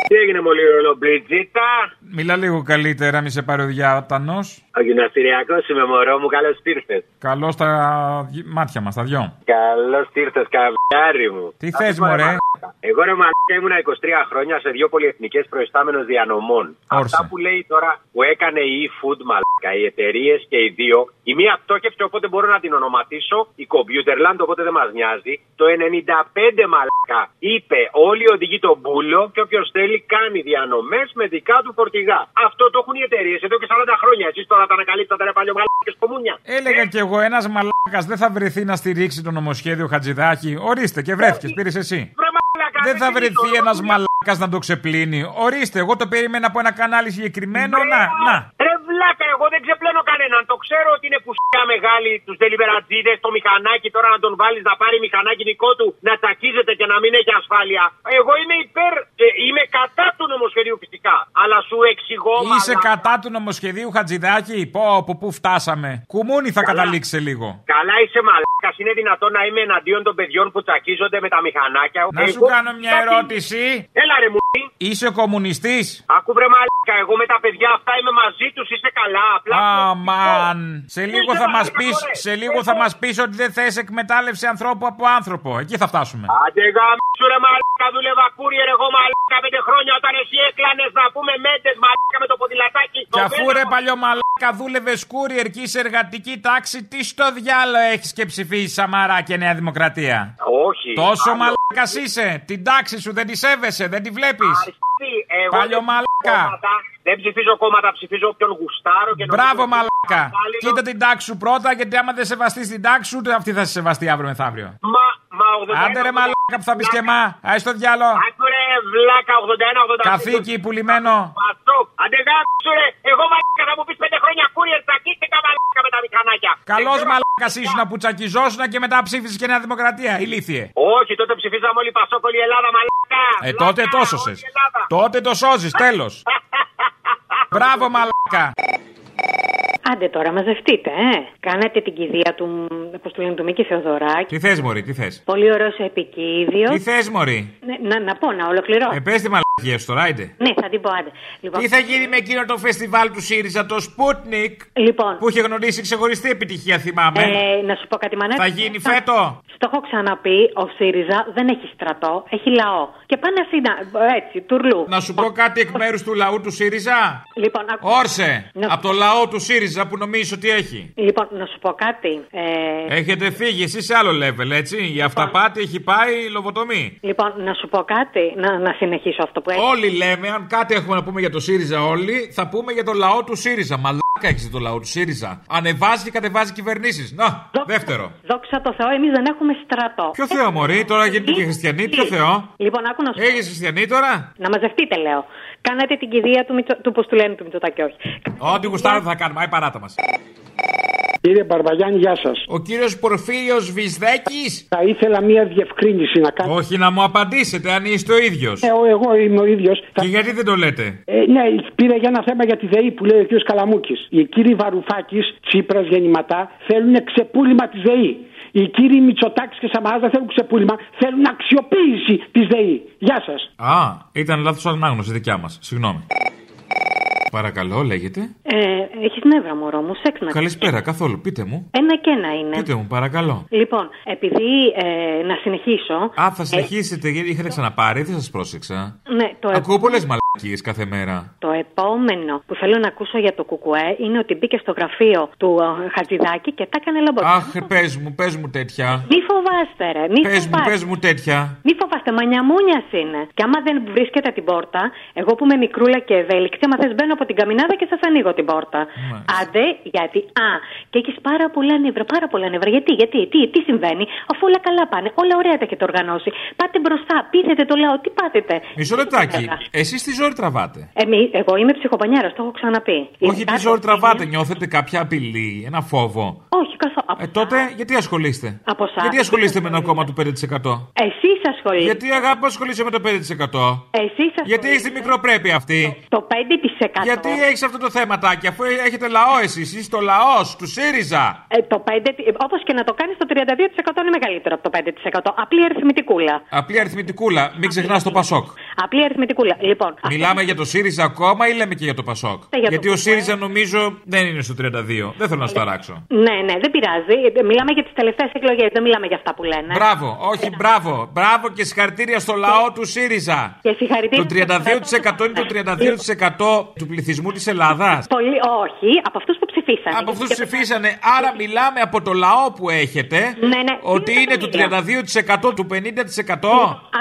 Τι έγινε μολύ ρολομπριτζίτα. Μιλά λίγο καλύτερα, μη σε πάρει ο διάτανος. Ο γυμναστηριακός είμαι μωρό μου, καλώς ήρθες. Καλό στα μάτια μας, τα δυο. Καλώς ήρθες, καβλιάρι μου. Τι Θα θες, σου πω, ρε μωρέ. μαλάκα. Εγώ ρε μαλάκα ήμουνα 23 χρόνια σε δύο πολυεθνικές προϊστάμενο διανομών. Αυτά που λέει τώρα που έκανε η eFood μαλάκα, οι εταιρείες και οι δύο. Η μία πτώχευσε οπότε μπορώ να την ονοματίσω. Η Computerland οπότε δεν μας νοιάζει. Το 95 μαλάκα είπε όλοι οι οδηγοί τον μπούλο και όποιος θέλει κάνει διανομές με δικά του φορτηγά. Αυτό το έχουν οι εταιρείες εδώ και 40 χρόνια. Εσείς τώρα τα ανακαλύπτατε ρε παλιό μαλάκες κομμούνια. Έλεγα κι εγώ, ένας μαλάκας δεν θα βρεθεί να στηρίξει το νομοσχέδιο Χατζηδάκη. Ορίστε και βρέθηκες, πήρες εσύ. Δεν θα βρεθεί ένας μαλάκας να το ξεπλύνει. Ορίστε, εγώ το περίμενα από ένα κανάλι συγκεκριμένο. Να, να. Ρε βλάκα, εγώ δεν ξεπλένω κανέναν. Το ξέρω ότι είναι πουσιά μεγάλη τους τελιβερατζίδε, το μηχανάκι τώρα να τον βάλεις να πάρει μηχανάκι δικό του, να τσακίζεται και να μην έχει ασφάλεια. Εγώ είμαι υπέρ, ε, είμαι κατά του νομοσχεδίου φυσικά. Αλλά σου εξηγώ. Είσαι μαλάκα. κατά του νομοσχεδίου Χατζηδάκη; Πω, από πού φτάσαμε; Κουμούνι θα καταλήξει σε λίγο. Καλά είσαι μαλάκας. Είναι δυνατόν να είμαι εναντίον των παιδιών που τσακίζονται με τα μηχανάκια. Να σου Εγώ- κάνω μια ερώτηση. Έλα ρε μου. Είσαι κομμουνιστής; Άκου βρε μαλάκα. Εγώ με τα παιδιά αυτά είμαι μαζί τους. Είσαι καλά. Απλά. Αμάν. Σε λίγο Είσαι θα μας μαλάκα, πει ωραία. σε λίγο θα μας πεις ότι δεν θες εκμετάλλευση ανθρώπου από άνθρωπο. Εκεί θα φτάσουμε. Άντε γάμισου ρε μαλάκα. Δούλευα κούριερ εγώ μαλάκα πέντε χρόνια όταν εσύ έκλανες να πούμε μέντες μαλάκα με το ποδηλατάκι. Και αφού ρε παλιό μαλάκα δούλευες courier και είσαι εργατική τάξη, τι στο διάλο έχεις και ψηφίσεις Σαμαρά και Νέα Δημοκρατία; Όχι. Τόσο άλλο. μαλάκας είσαι. Την τάξη σου δεν τη σέβεσαι, δεν τη βλέπεις; Εγώ Παλιό δεν ψηφίζω μαλάκα. Κόμματα, Δεν ψηφίζω κόμματα, ψηφίζω όποιον γουστάρω και Μπράβο νομίζω- μαλάκα. Κατάλληλο. Κοίτα την τάξη σου πρώτα, γιατί άμα δεν σεβαστείς την τάξη σου, ούτε αυτή θα σε σεβαστεί αύριο μεθαύριο. Μα, μα 81. Άντε ρε μαλάκα που θα πεις και μα. Άι στο διάλο. Άκου ρε βλάκα 81-85. Καθήκη πουλημένο. Πασόκ. Άντε γάμισου ρε. Εγώ μαλάκα θα μου πεις πέντε χρόνια κούριερ τσακίστηκα μαλάκα με τα μηχανάκια. Καλός μαλάκας ήσουν που τσακιζόσουν και μετά ψήφισες και Νέα Δημοκρατία. Ηλίθιε. Όχι, τότε ψηφίζαμε όλοι Πασόκ, όλη η Ελλάδα μαλάκα. Ε, τότε το σώσες. Τότε το σώζει, τέλος. Μπράβο, μαλάκα. Άντε τώρα, μαζευτείτε, ε. Κάνατε την κηδεία του, πώ του λένε, του Μίκη Θεοδωράκη. Τι θες, Μωρή, τι θες; Πολύ ωραίο επικίδιο. Τι θες, Μωρή; Ναι, να, να πω, να ολοκληρώσω. Ε, πες τη μαλακία σου τώρα, άιντε. Ναι, θα την πω, άντε. Λοιπόν, Τι θα γίνει με εκείνο το φεστιβάλ του ΣΥΡΙΖΑ, το Sputnik. Λοιπόν. Που είχε γνωρίσει ξεχωριστή επιτυχία, θυμάμαι. Ε, να σου πω κάτι μανάκι. Θα γίνει φέτο; Στο έχω ξαναπεί, ο ΣΥΡΙΖΑ δεν έχει στρατό, έχει λαό. Και πάνε ασύνα, έτσι, τουρλού. Να σου πω κάτι εκ μέρους του λαού του ΣΥΡΙΖΑ; Λοιπόν, ακού- Όρσε. Να- Από το λαό του ΣΥΡΙΖΑ που νομίζεις ότι έχει; Λοιπόν, να σου πω κάτι. Ε, Έχετε φύγει εσεί σε άλλο level, έτσι. Η αυταπάτη έχει πάει λοβοτομή. λοιπόν, να σου πω κάτι, να, να συνεχίσω αυτό που έχει. Όλοι λέμε, αν κάτι έχουμε να πούμε για το ΣΥΡΙΖΑ, όλοι θα πούμε για το λαό του ΣΥΡΙΖΑ. Μαλάκα έχεις το λαό του ΣΥΡΙΖΑ. Ανεβάζει και κατεβάζει κυβερνήσεις. Να, δεύτερο. Δόξα τω Θεώ, εμείς δεν έχουμε στρατό. Ποιο Θεό, Μωρή, τώρα γίνεται και χριστιανή, ποιο Θεό; Λοιπόν, άκου να σου Έγινε χριστιανή τώρα; Να μαζευτείτε, λέω. Κάνατε την κηδεία του, Μητσο... του πώς του λένε του Μητσοτάκη, όχι. Ό,τι γουστάρω θα κάνουμε. Άι παράτα μας. Κύριε Μπαρβαγιάννη, γεια σας. Ο κύριος Πορφύριος Βυσδέκης; Θα ήθελα μία διευκρίνηση να κάνω. Όχι να μου απαντήσετε αν είστε ο ίδιος. Ε, ο- εγώ είμαι ο ίδιος. Και γιατί δεν το λέτε; Ε, ναι, πήρα για ένα θέμα για τη ΔΕΗ που λέει ο κ. Καλαμούκης. Οι κύριοι Βαρουφάκης, Τσίπρας, Γεννηματά θέλουν ξεπούλημα της ΔΕΗ. Οι κύριοι Μητσοτάκης και Σαμαρά δεν θέλουν ξεπούλημα, θέλουν αξιοποίηση της ΔΕΗ. Γεια σας. Α, ήταν λάθος ανάγνωση δικιά μας. Συγγνώμη. Παρακαλώ, λέγεται. Ε, Έχεις νεύρα, μωρό μου, σεξ να Καλησπέρα, καθόλου. Πείτε μου. Ένα και ένα είναι. Πείτε μου, παρακαλώ. Λοιπόν, επειδή ε, να συνεχίσω. Α, θα συνεχίσετε, γιατί είχατε ξαναπάρει, δεν σας πρόσεξα. Ναι, το, ε- Ακούω πολλές μαλακίε κάθε μέρα. το επόμενο που θέλω να ακούσω για το Κουκουέ είναι ότι μπήκε στο γραφείο του ε, Χατζηδάκη και τα έκανε λαμπό. Αχ, πες μου, πες μου τέτοια. Μη φοβάστε, ρε. Μη Πες μου, φοβάστε. πες μου τέτοια. Μη φοβάστε, μανιαμούνιας είναι. Και άμα δεν βρίσκεται την πόρτα, εγώ που είμαι μικρούλα και ευέλικτη, άμα θες μπαίνω από την καμινάδα και σας ανοίγω την πόρτα. Άντε, γιατί. Α, και έχεις πάρα πολλά νεύρα, πάρα πολλά νεύρα. Γιατί, γιατί, τι, τι συμβαίνει, αφού όλα καλά πάνε, όλα ωραία τα έχετε οργανώσει. Πάτε μπροστά, πείθετε το λαό, τι πάθετε; Μισό λεπτάκι. Εσείς τι ζόρι τραβάτε. Εμεί, εγώ είμαι ψυχοπανιάρα, το έχω ξαναπεί. Όχι, τι ζόρι τραβάτε. Νιώθετε κάποια απειλή, ένα φόβο. Όχι, καθόλου. Ε, τότε γιατί ασχολείστε; Από εσάς. Γιατί ασχολείστε με ένα κόμμα του 5%. Εσείς ασχολείστε. Γιατί αγάπη ασχολείσαι με το 5%. Εσείς Γιατί έχει τη μικροπρέπεια αυτή; Το 5%. Γιατί έχεις αυτό το θέματάκι, αφού έχετε λαό εσείς, είσαι το λαός του ΣΥΡΙΖΑ. Ε, το 5, όπως και να το κάνεις, το 32% είναι μεγαλύτερο από το 5%. Απλή αριθμητικούλα. Απλή αριθμητικούλα, μην ξεχνάς το Πασόκ. Απλή αριθμητικούλα. Λοιπόν, Μιλάμε για το ΣΥΡΙΖΑ ακόμα ή λέμε και για το Πασόκ. Ε, για το Γιατί ο Πασόκ. ΣΥΡΙΖΑ νομίζω δεν είναι στο 32. Δεν θέλω να σταράξω. ναι, ναι, δεν πειράζει. Ε, Μιλάμε για τις τελευταίες εκλογές, δεν μιλάμε για αυτά που λένε. Μπράβο, όχι μπράβο. Μπράβο και συγχαρητήρια στο λαό του ΣΥΡΙΖΑ. Και συγχαρητήρια. Το 32% είναι το 32% του πληθυσμού της Ελλάδας. Πολύ, όχι, από αυτούς που ψηφίσανε. Από αυτούς ψηφίσανε. Άρα μιλάμε από το λαό που έχετε. Ναι, ναι. Ότι είναι του 32% του 50%.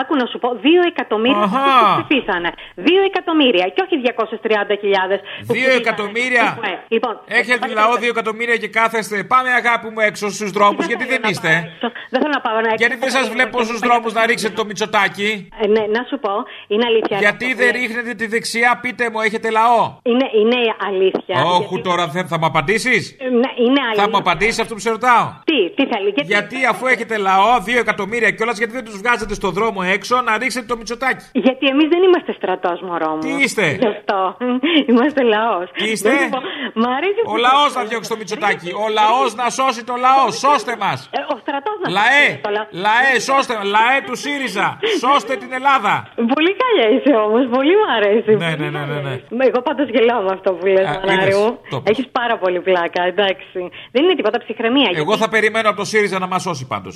Άκου να σου πω, 2 εκατομμύρια Αχα. αυτούς που ψηφίσανε. 2 2 εκατομμύρια και όχι 230.000. που Δύο πήγαν. εκατομμύρια. Ε, Λοιπόν, Έχετε λαό δύο εκατομμύρια και κάθεστε. Πάμε αγάπη μου έξω στους δρόμους, γιατί δεν είστε. Δεν θέλω να πάω να Γιατί δεν σας βλέπω στους δρόμους να ρίξετε το μυτσοτάκι; Ε, ναι, να σου πω, είναι αλήθεια. Γιατί δεν ρίχνετε τη δεξιά, πείτε μου, έχετε λαό; Είναι, είναι αλήθεια. Όχι, τώρα δεν θα μου απαντήσεις; Ε, ναι, είναι αλήθεια. Θα μου απαντήσεις αυτό που σε ρωτάω; Τι, τι θέλει. Γιατί, Γιατί αφού έχετε λαό, δύο εκατομμύρια κιόλας, γιατί δεν τους βγάζετε στο δρόμο έξω να ρίξετε το μυτσοτάκι; Γιατί εμείς δεν είμαστε στρατός, μωρό μου. Τι είστε; Γι' αυτό. Είμαστε λαός. Τι είστε; Μ' αρέσει Ο λαός να διώξει το μυτσοτάκι. Ο λαός να σώσει το λαό. Σώστε μας. Ε, ο στρατός μα. Λαέ, λαέ, σώστε. Λαέ του ΣΥΡΙΖΑ. Σώστε την Ελλάδα. Πολύ καλιά είσαι όμως, πολύ μου αρέσει. Ναι, ναι, ναι, ναι. ναι. Μα Εγώ πάντως γελάω με αυτό που λες, Α, Μανάρι είδες, μου. το είπες. Έχει πάρα πολύ πλάκα, εντάξει. Δεν είναι τίποτα ψυχραιμία. Εγώ θα περιμένω από το ΣΥΡΙΖΑ να μας σώσει πάντως.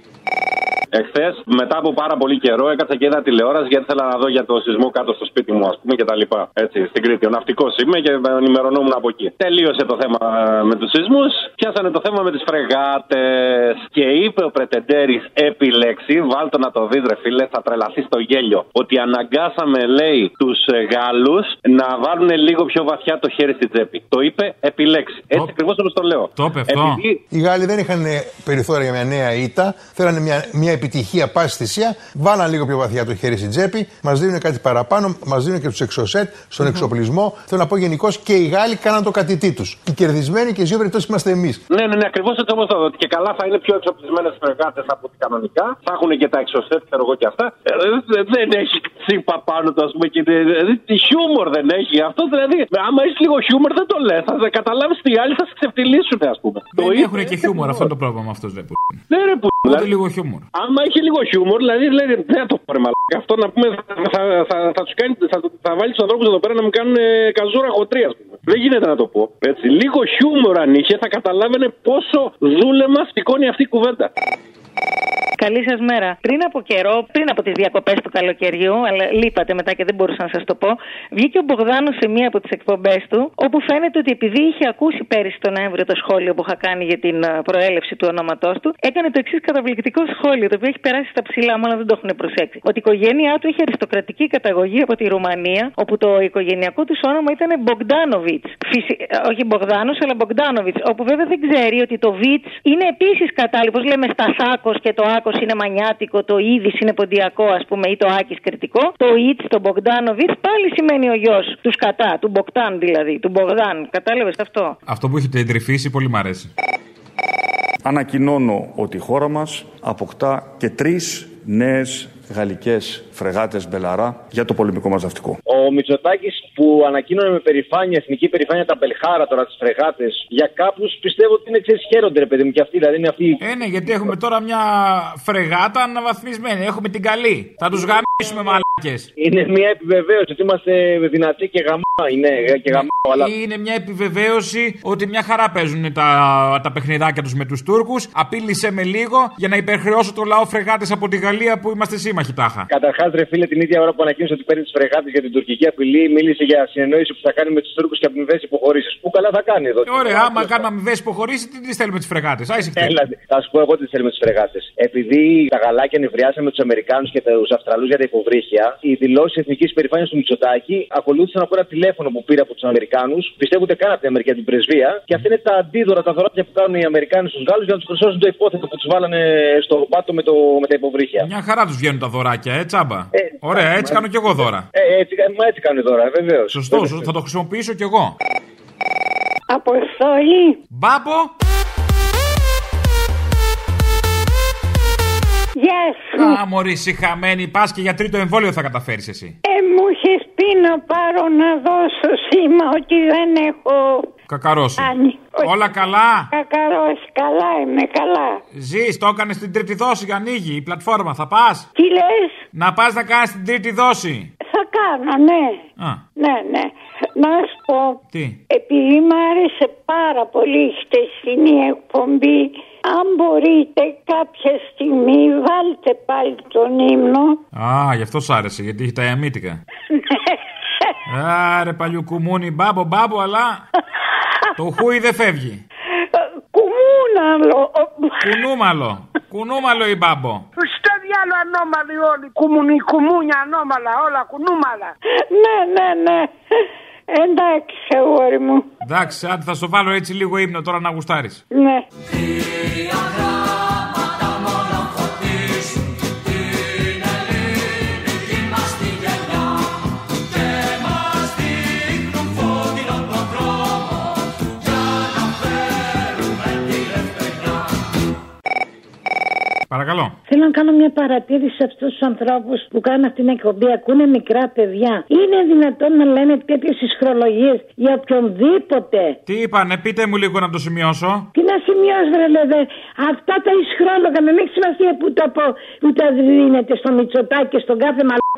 Εχθές, μετά από πάρα πολύ καιρό, έκατσα και είδα τηλεόραση γιατί ήθελα να δω για το σεισμό κάτω στο σπίτι μου, ας πούμε, και τα λοιπά. Έτσι, στην Κρήτη. Ο ναυτικός είμαι και ενημερωνόμουν από εκεί. Τελείωσε το θέμα ε, με τους σεισμούς. Πιάσανε το θέμα με τις φρεγάτες. Και είπε ο Πρετεντέρης επιλέξει, βάλτο να το δει, ρε φίλε, θα τρελαθεί στο γέλιο. Ότι αναγκάσαμε, λέει, τους Γάλλους να βάλουν λίγο πιο βαθιά το χέρι στη τσέπη. Το είπε επιλέξει. Έτσι ακριβώς όπως το λέω. Το είπε αυτό. Οι Γάλλοι δεν είχαν ε, περιθώρια για μια νέα ήττα. Θέλανε μια, μια επιτυχία πάση θυσία. Βάλαν λίγο πιο βαθιά το χέρι στην τσέπη. Μας δίνουν κάτι παραπάνω. Μας δίνουν και τους εξωσέτ στον εξοπλισμό. Θέλω να πω γενικώς και οι Γάλλοι κάναν το κατητή τους. Οι κερδισμένοι και οι δύο περιπτώσεις είμαστε εμείς. Ναι, ναι, ναι, ακριβώς έτσι όπως το δω. Και καλά θα είναι πιο εξοπλισμένες φρεγάτε από ό,τι κανονικά. Θα έχουν και τα εξωσέτ, ξέρω εγώ και αυτά. Ε, δε- δεν έχει τσίπα πάνω του, ας πούμε. Και δηλαδή, τι χιούμορ δεν έχει. Αυτό δηλαδή, άμα έχεις λίγο χιούμορ δεν το λες. Θα καταλάβεις τι άλλοι θα σε ξεφτυλίσουν, ας πούμε. το Δεν είπε έχουν και χιούμορ, αυτό είναι το πρόβλημα με αυτούς. Δεν Ναι, ρε, που. Ούτε λίγο χιούμορ. Άμα έχει λίγο χιούμορ, δηλαδή λέει δεν θα το πάρει μαλάκα. Αυτό να πούμε θα, θα, θα, θα τους κάνει, θα, θα βάλει τους ανθρώπους εδώ πέρα να μου κάνουν ε, καζούρα χωτρία, ας πούμε. Δεν γίνεται να το πω. Έτσι. Λίγο χιούμορ αν είχε, θα καταλάβαινε πόσο δούλεμα σηκώνει αυτή η κουβέντα. Καλή σας μέρα. Πριν από καιρό, πριν από τις διακοπές του καλοκαιριού, αλλά λείπατε μετά και δεν μπορούσα να σας το πω, βγήκε ο Μπογδάνος σε μία από τις εκπομπές του, όπου φαίνεται ότι επειδή είχε ακούσει πέρυσι τον Νοέμβριο το σχόλιο που είχα κάνει για την ε, προέλευση του ονόματός του, έκανε το εξής καταπληκτικό σχόλιο, το οποίο έχει περάσει στα ψηλά, μάλλον δεν το έχουν προσέξει. Ότι η οικογένειά του είχε αριστοκρατική καταγωγή από τη Ρουμανία, όπου το οικογενειακό του όνομα ήταν Μπογκδάνοβιτς. Όχι Μπογδάνος, αλλά Μπογκδάνοβιτς. Όπου βέβαια δεν ξέρει ότι το Βιτς είναι επίσης κατάλληλος. Πώς λέμε στα σε -άκο και το Άκος είναι μανιάτικο, το -ίδη είναι ποντιακό, ας πούμε, ή το Άκης κρητικό. Το -ιτς, το Μπογκδάνοβιτς, πάλι σημαίνει ο γιος του Σκατά, του Μπογκντάν δηλαδή, του Μπογδάν. Κατάλαβες αυτό; Αυτό που έχετε εντρυφήσει πολύ μ' αρέσει. Ανακοινώνω ότι η χώρα μας αποκτά και τρεις νέες γαλλικές φρεγάτες Μπελαρά για το πολεμικό μας ναυτικό. Ο Μητσοτάκης που ανακοίνωνε με περηφάνεια, εθνική περηφάνεια τα Μπελχάρα τώρα τις φρεγάτες, για κάποιους πιστεύω ότι είναι ξέρεις χαίρονται, ρε παιδί μου, και αυτοί δηλαδή είναι αυτοί. Ε, ναι, γιατί έχουμε τώρα μια φρεγάτα αναβαθμισμένη. Έχουμε την καλή. Θα τους γαμίσουμε μαλάκες. Είναι μια επιβεβαίωση ότι είμαστε δυνατοί και γαμά. Είναι και γαμά, αλλά. Είναι μια επιβεβαίωση ότι μια χαρά παίζουν τα, τα παιχνιδάκια τους με τους Τούρκους. Απείλησε με λίγο για να υπερχρεώσω το λαό φρεγάτες από τη Γαλλία που είμαστε σύμμαχοι τάχα. Καταρχάς, ρε φίλε, την ίδια ώρα που ανακοίνωσε ότι παίρνει τις φρεγάτες για την τουρκική απειλή, μίλησε για συνεννόηση που θα κάνει με τους Τούρκους και αμοιβές υποχωρήσεις. Που καλά θα κάνει εδώ. Ωραία, άμα κάνουμε αμοιβές υποχωρήσεις, τι τι θέλουμε τις φρεγάτες. Έλα, θα σου πω εγώ τι θέλουμε τις φρεγάτες. Επειδή τα γαλάκια νευριάσαμε τους Αμερικάνους και τους Αυστραλούς για τα υποβρύχια, οι δηλώσεις εθνικής υπερηφάνεια του Μητσοτάκη ακολούθησαν από ένα τηλέφωνο που πήρε από τους Αμερικάνους. Πιστεύω ούτε καν από την Αμερική από την πρεσβεία. Και αυτά είναι τα αντίδωρα, τα δωράκια που κάνουν οι Αμερικάνοι στους Γάλλους για να τους προσώσουν το υπόθετο που τους βάλανε στο πάτο με, το, με τα υποβρύχια. Μια χαρά τους βγαίνουν τα δωράκια, ε, τσάμπα. Ωραία, έτσι κάνω κι εγώ δώρα. Ε, έτσι, μα έτσι κάνουν δώρα, βεβαίως. Σωστό, σωστό, θα το χρησιμοποιήσω κι εγώ. Αποστολή. Μπάμπο. Γεια σου. Α, μωρή, συχαμένη, πας και για τρίτο εμβόλιο θα καταφέρεις εσύ. Ε, μου είχε πει να πάρω να δώσω σήμα ότι δεν έχω Κακαρώσει. κάνει. Όλα καλά; Κακαρώσει, καλά είμαι, καλά. Ζεις, το έκανες στην τρίτη δόση, ανοίγει η πλατφόρμα. Θα πας; Τι λες; Να πας να κάνεις την τρίτη δόση; Θα κάνω, ναι. Α. Ναι, ναι. Να σου πω, Τι; επειδή μ' άρεσε πάρα πολύ η χτεσινή εκπομπή, αν μπορείτε κάποια στιγμή βάλτε πάλι τον ύμνο. Α, γι' αυτό σ' άρεσε, γιατί έχει τα ιαμίτικα. Άρε παλιού κουμούνι, μπάμπο, μπάμπο, αλλά το χούι δεν φεύγει. Κουμούναλο. Κουνούμαλο. Κουνούμαλο η μπάμπο. Στο διάλο ανώμαλοι όλοι. Κουμουνι, κουμούνια ανώμαλα, όλα κουνούμαλα. Ναι, ναι, ναι. Εντάξει, αγόρι μου. Εντάξει, άντε θα στο βάλω έτσι λίγο ύπνο τώρα να γουστάρεις. Ναι. Παρακαλώ. Θέλω να κάνω μια παρατήρηση σε αυτούς τους ανθρώπους που κάνουν αυτήν την εκπομπή. Ακούνε μικρά παιδιά. Είναι δυνατόν να λένε τέτοιες ισχρολογίες για οποιονδήποτε; Τι είπανε, πείτε μου λίγο να το σημειώσω. Τι να σημειώσει, βρε λέτε. Αυτά τα ισχρόλογα με έχει σημασία που τα, πω, που τα δίνετε στο Μητσοτάκι και στον κάθε μαλάκα.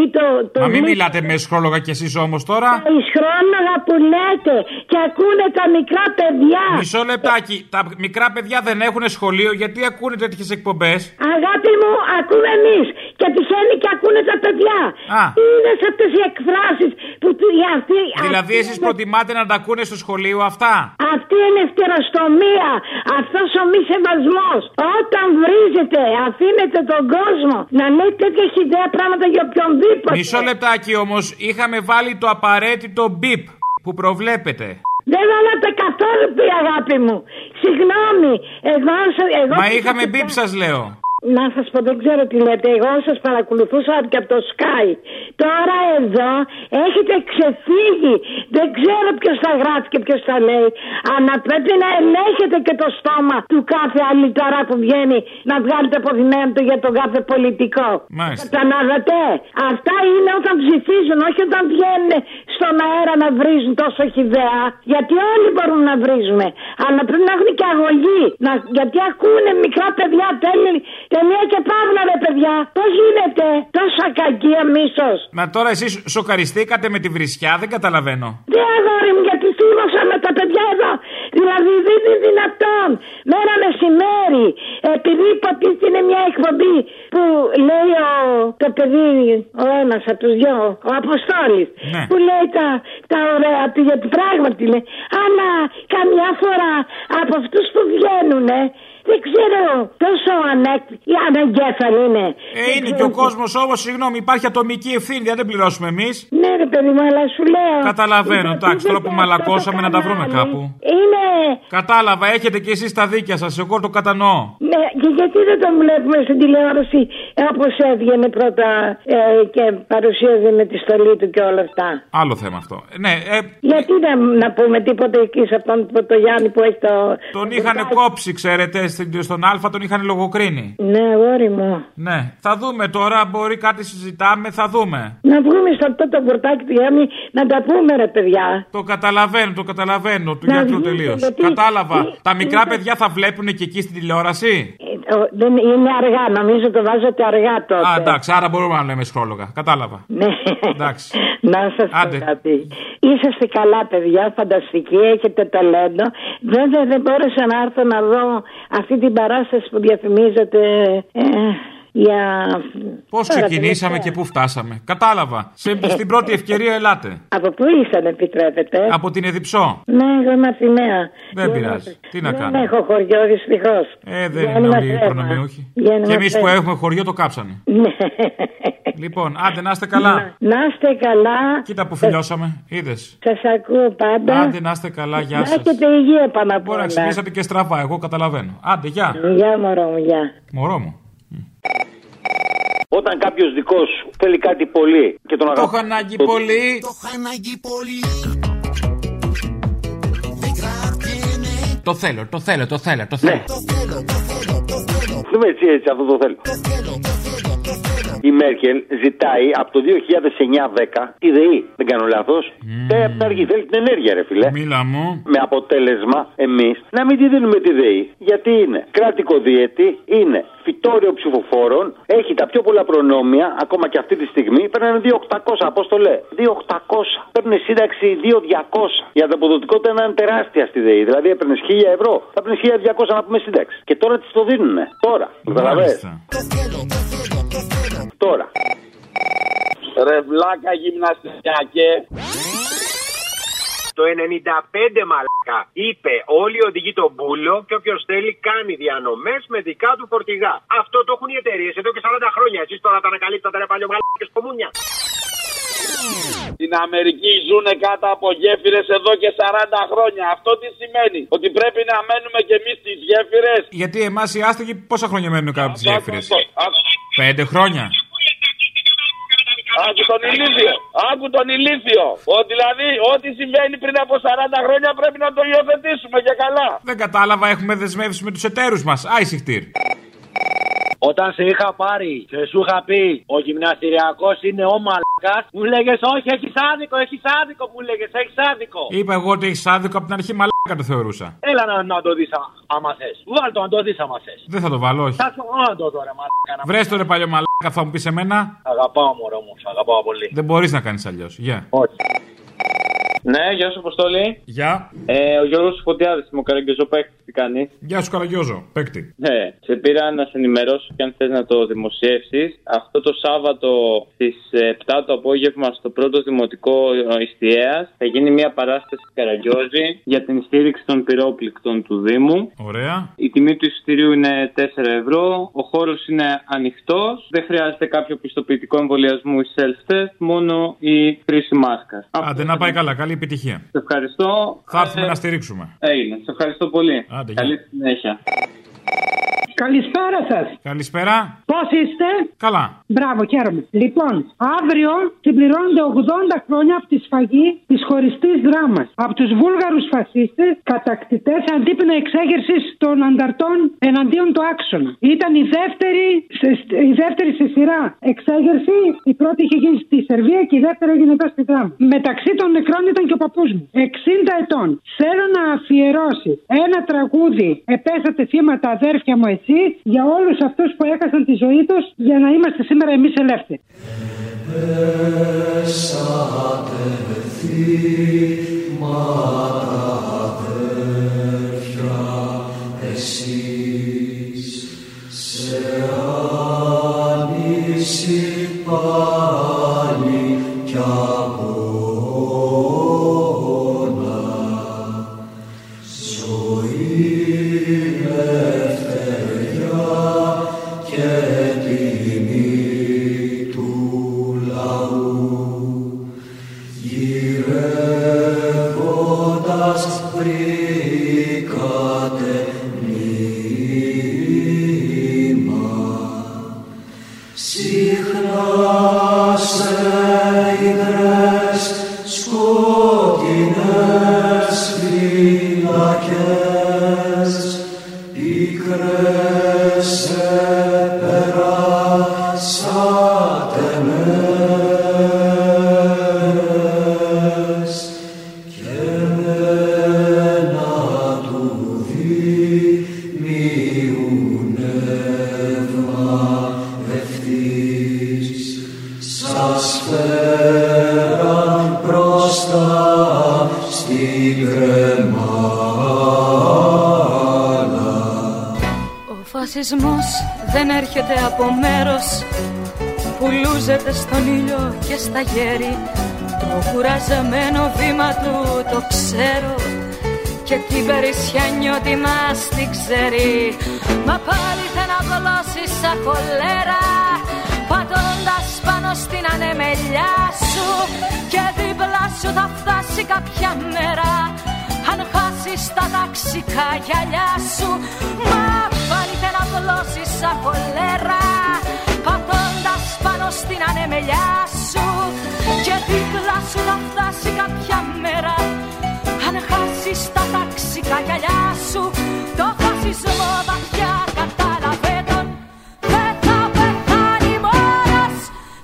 Ή το, το Μα μην γλυ- μιλάτε με σχόλογα κι εσείς όμως τώρα. Τα ισχρόλογα που λέτε και ακούνε τα μικρά παιδιά. Μισό λεπτάκι. Τα μικρά παιδιά δεν έχουν σχολείο γιατί ακούνε τέτοιες εκπομπές; Αγάπη μου, ακούμε εμείς και τυχαίνει και ακούνε τα παιδιά. Α. Τι είναι σε αυτές οι εκφράσεις που του- οι αυτοί. Δηλαδή αυτοί εσείς είναι- προτιμάτε να τα ακούνε στο σχολείο αυτά; Αυτή είναι ευτεροστομία. Αυτός ο μη σεβασμός. Όταν βρίζετε, αφήνετε τον κόσμο να λέει τέτοια χιδέα πράγματα για οποιονδήποτε. Μισό λεπτάκι όμως. Είχαμε βάλει το απαραίτητο μπιπ που προβλέπετε. Δεν βάλατε καθόλου πει αγάπη μου. Συγγνώμη. Εγώ, σα- εγώ Μα είχαμε μπιπ σας λέω. Να σας πω, δεν ξέρω τι λέτε. Εγώ σας παρακολουθούσα και από το Sky. Τώρα εδώ έχετε ξεφύγει. Δεν ξέρω ποιος τα γράφει και ποιος τα λέει. Αλλά πρέπει να ελέγχετε και το στόμα του κάθε αλυταρά που βγαίνει να βγάλετε αποθυμένο για τον κάθε πολιτικό. Μάλιστα. Κατάλαβατε. Αυτά είναι όταν ψηφίζουν, όχι όταν βγαίνουν στον αέρα να βρίζουν τόσο χιδέα. Γιατί όλοι μπορούμε να βρίζουμε. Αλλά πρέπει να έχουν και αγωγή. Να, γιατί ακούνε μικρά παιδιά τέλει. Τελεία και παύλα, ρε παιδιά. Πώς γίνεται τόσο κακία μίσος; Μα τώρα εσείς σοκαριστήκατε με τη βρισιά, δεν καταλαβαίνω. Δεν αγόρι μου, γιατί θύμωσα με τα παιδιά εδώ. Δηλαδή δεν είναι δυνατόν. Μέρα μεσημέρι. Επειδή υποτίθεται είναι μια εκπομπή που λέει ο, το παιδί, ο ένας από τους δυο, ο Αποστόλης. Ναι. Που λέει τα, τα ωραία του γιατί πράγματι λέει. Αλλά καμιά φορά από αυτούς που βγαίνουν, δεν ξέρω τόσο ανέκ- οι ανεγκέφαλοι είναι. Ε, είναι και ο κόσμος όμως, συγγνώμη, υπάρχει ατομική ευθύνη, δεν την πληρώσουμε εμείς. Ναι, ρε παιδί μου, αλλά σου λέω. Καταλαβαίνω, εντάξει, τώρα που μαλακώσαμε να τα βρούμε κάπου. Είναι. Κατάλαβα, έχετε κι εσείς τα δίκια σας, εγώ το κατανοώ. Ναι, και γιατί δεν τον βλέπουμε στην τηλεόραση όπως έβγαινε πρώτα ε, και παρουσίαζε με τη στολή του και όλα αυτά. Άλλο θέμα αυτό. Ναι, ε, Γιατί να, να πούμε τίποτα εκεί σε αυτόν το Γιάννη που έχει το. τον είχαν κόψει, ξέρετε, στην- στον Α τον είχαν λογοκρίνει. Ναι, αγόρι μου. Ναι, θα δούμε τώρα, μπορεί κάτι συζητάμε, θα δούμε. Να βγούμε σε αυτό το μπουρτάκι του Γιάννη να τα πούμε, ρε παιδιά. Το καταλαβαίνω, το καταλαβαίνω, του Να γιατρού βγείτε, τελείως. γιατί- Κατάλαβα. τι- Τα μικρά τι- παιδιά θα βλέπουν και εκεί στην τηλεόραση; Ε, ο- δεν, είναι αργά, νομίζω το βάζετε αργά τότε. Α, εντάξει, άρα μπορούμε να λέμε σχόλογα. Κατάλαβα. Ναι. Εντάξει. Να σας πω κάτι. Είσαστε καλά, παιδιά, φανταστικοί, έχετε ταλέντο. Βέβαια, δεν μπόρεσα να έρθω να δω αυτή την παράσταση που διαφημίζετε ε, για. Πώς Τώρα, ξεκινήσαμε και πού φτάσαμε. Κατάλαβα. Σε, στην πρώτη ευκαιρία ελάτε. Από πού ήσαν, επιτρέπετε; Από την Εδιψό. Ναι, εγώ είμαι από τη Νέα. Δεν πειράζει. Τι να Δεν κάνουμε. έχω χωριό, δυστυχώ. Ε, δεν είναι όλοι οι προνομιούχοι. Και εμείς που έχουμε χωριό το κάψανε. Ναι. Λοιπόν, άντε να είστε καλά. Να είστε καλά. Κοίτα που φιλιώσαμε. Είδες. Σας ακούω πάντα. Άντε να είστε καλά, γεια Να σας. έχετε υγεία πάνω απ' Μπορεί να όλα. ξεκινήσατε και στραβά, εγώ καταλαβαίνω. Άντε, γεια. Γεια, μωρό μου, γεια. Μωρό μου. Όταν κάποιος δικός σου θέλει κάτι πολύ και τον Το αγαπάς. έχω ανάγκη πολύ. Το θέλω, το θέλω, το θέλω, το θέλω. Δούμε έτσι, έτσι, αυτό το θέλω. Η Μέρκελ ζητάει από το 2009-10 τη ΔΕΗ. Δεν κάνω λάθος. Mm. να αργεί, θέλει την ενέργεια, ρε φιλέ. Μίλα μου. Με αποτέλεσμα εμείς να μην τη δίνουμε τη ΔΕΗ. Γιατί είναι κράτικο διέτη, είναι φυτόριο ψηφοφόρων, έχει τα πιο πολλά προνόμια, ακόμα και αυτή τη στιγμή παίρνουν 2.800. Απόστολε, 2.800. Παίρνουν σύνταξη 2.200. Η ανταποδοτικότητα είναι τεράστια στη ΔΕΗ. Δηλαδή έπαιρνες 1.000 ευρώ, θα παίρνει 1.200 να πούμε σύνταξη. Και τώρα τη το δίνουν. Τώρα. Καταλαβαίνετε. Τώρα. Ρε βλάκα γυμναστικιακέ. Το 95 μαλακά είπε όλοι οδηγεί τον μπούλο και όποιος θέλει κάνει διανομές με δικά του φορτηγά. Αυτό το έχουν οι εταιρείες εδώ και 40 χρόνια. Εσείς τώρα τα ανακαλύπτατε ρε παλιωμαλάκε κομμούνια. Στην Αμερική ζουν κάτω από γέφυρες εδώ και 40 χρόνια. Αυτό τι σημαίνει, Ότι πρέπει να μένουμε κι εμείς στις γέφυρες; Γιατί εμάς οι άστεγοι πόσα χρόνια μένουν κάτω από τις γέφυρες; Πέντε χρόνια. Άκου τον ηλίθιο. Άκου τον ηλίθιο. Ο, δηλαδή, ό,τι συμβαίνει πριν από 40 χρόνια πρέπει να το υιοθετήσουμε και καλά. Δεν κατάλαβα, έχουμε δεσμεύσει με τους εταίρους μας. Άισιχτήρ. Όταν σε είχα πάρει και σου είχα πει ο γυμναστηριακός είναι ο μαλακά, μου λέγες Όχι, έχεις άδικο, έχεις άδικο, μου λέγες, έχεις άδικο. Είπα εγώ ότι έχεις άδικο από την αρχή μαλάκα το θεωρούσα. Έλα να, να το δεις άμα θες. Βάλ το να το δεις άμα θες. Δεν θα το βάλω, όχι. Θα το να το δω, ρε μαλάκα. να- Βρες το ρε παλιό μαλάκα, θα μου πεις εμένα. Αγαπάω μωρό μου, σ' αγαπάω πολύ. Δεν μπορείς να κάνεις αλλιώς. Γεια. Όχι. Ναι, γεια σου, Αποστόλη. Γεια. Ε, ο Γιώργος Φωτιάδης, μου καραγκιόζο παίκτη, τι κάνει; Γεια σου, Καραγκιόζο. Παίκτη. Ναι, σε πήρα να σε ενημερώσω και αν θες να το δημοσιεύσεις. Αυτό το Σάββατο στις 7 το απόγευμα στο πρώτο δημοτικό Ιστιαίας θα γίνει μια παράσταση Καραγκιόζη για την στήριξη των πυρόπληκτων του Δήμου. Ωραία. Η τιμή του εισιτηρίου είναι 4 ευρώ. Ο χώρος είναι ανοιχτός. Δεν χρειάζεται κάποιο πιστοποιητικό εμβολιασμού ή self-test, μόνο η χρήση μάσκας. Άντε να πάει καλά, καλή επιτυχία. Σε ευχαριστώ. Θα έρθουμε Ε, να στηρίξουμε. Έγινε. Σε ευχαριστώ πολύ. Άντε, γεια. Καλή συνέχεια. Καλησπέρα σας. Καλησπέρα. Πώς είστε; Καλά. Μπράβο, χαίρομαι. Λοιπόν, αύριο συμπληρώνονται 80 χρόνια από τη σφαγή της χωριστής δράμας. Από τους Βούλγαρους φασίστες, κατακτητές αντίπεινα εξέγερσης των ανταρτών εναντίον του άξονα. Ήταν η δεύτερη, σε, η δεύτερη σε σειρά εξέγερση. Η πρώτη είχε γίνει στη Σερβία και η δεύτερη έγινε εδώ στη δράμα. Μεταξύ των νεκρών ήταν και ο παππούς μου. 60 ετών. Θέλω να αφιερώσει ένα τραγούδι Επέσατε θύματα αδέρφια μου εσύ για όλους αυτούς που έχασαν τη ζωή τους για να είμαστε σήμερα εμείς ελεύθεροι. Εσείς σε άνοιση πάλι κι αγώνα που λούζεται στον ήλιο και στα γέρη το κουραζεμένο βήμα του το ξέρω και την περισσιά νιώτη μας την ξέρει. Μα πάλι θα να βολώσει σαν χολέρα πατώντας πάνω στην ανεμελιά σου. Και δίπλα σου θα φτάσει κάποια μέρα αν χάσεις τα ταξικά γυαλιά σου. Μα πάλι θα να βολώσει σαν χολέρα πατώντας πάνω στην ανεμελιά σου και δίπλα σου θα φτάσει κάποια μέρα αν χάσεις τα ταξικά γυαλιά σου το φασισμό βαθιά κατάλαβε τον δεν θα πεθάνει μόνος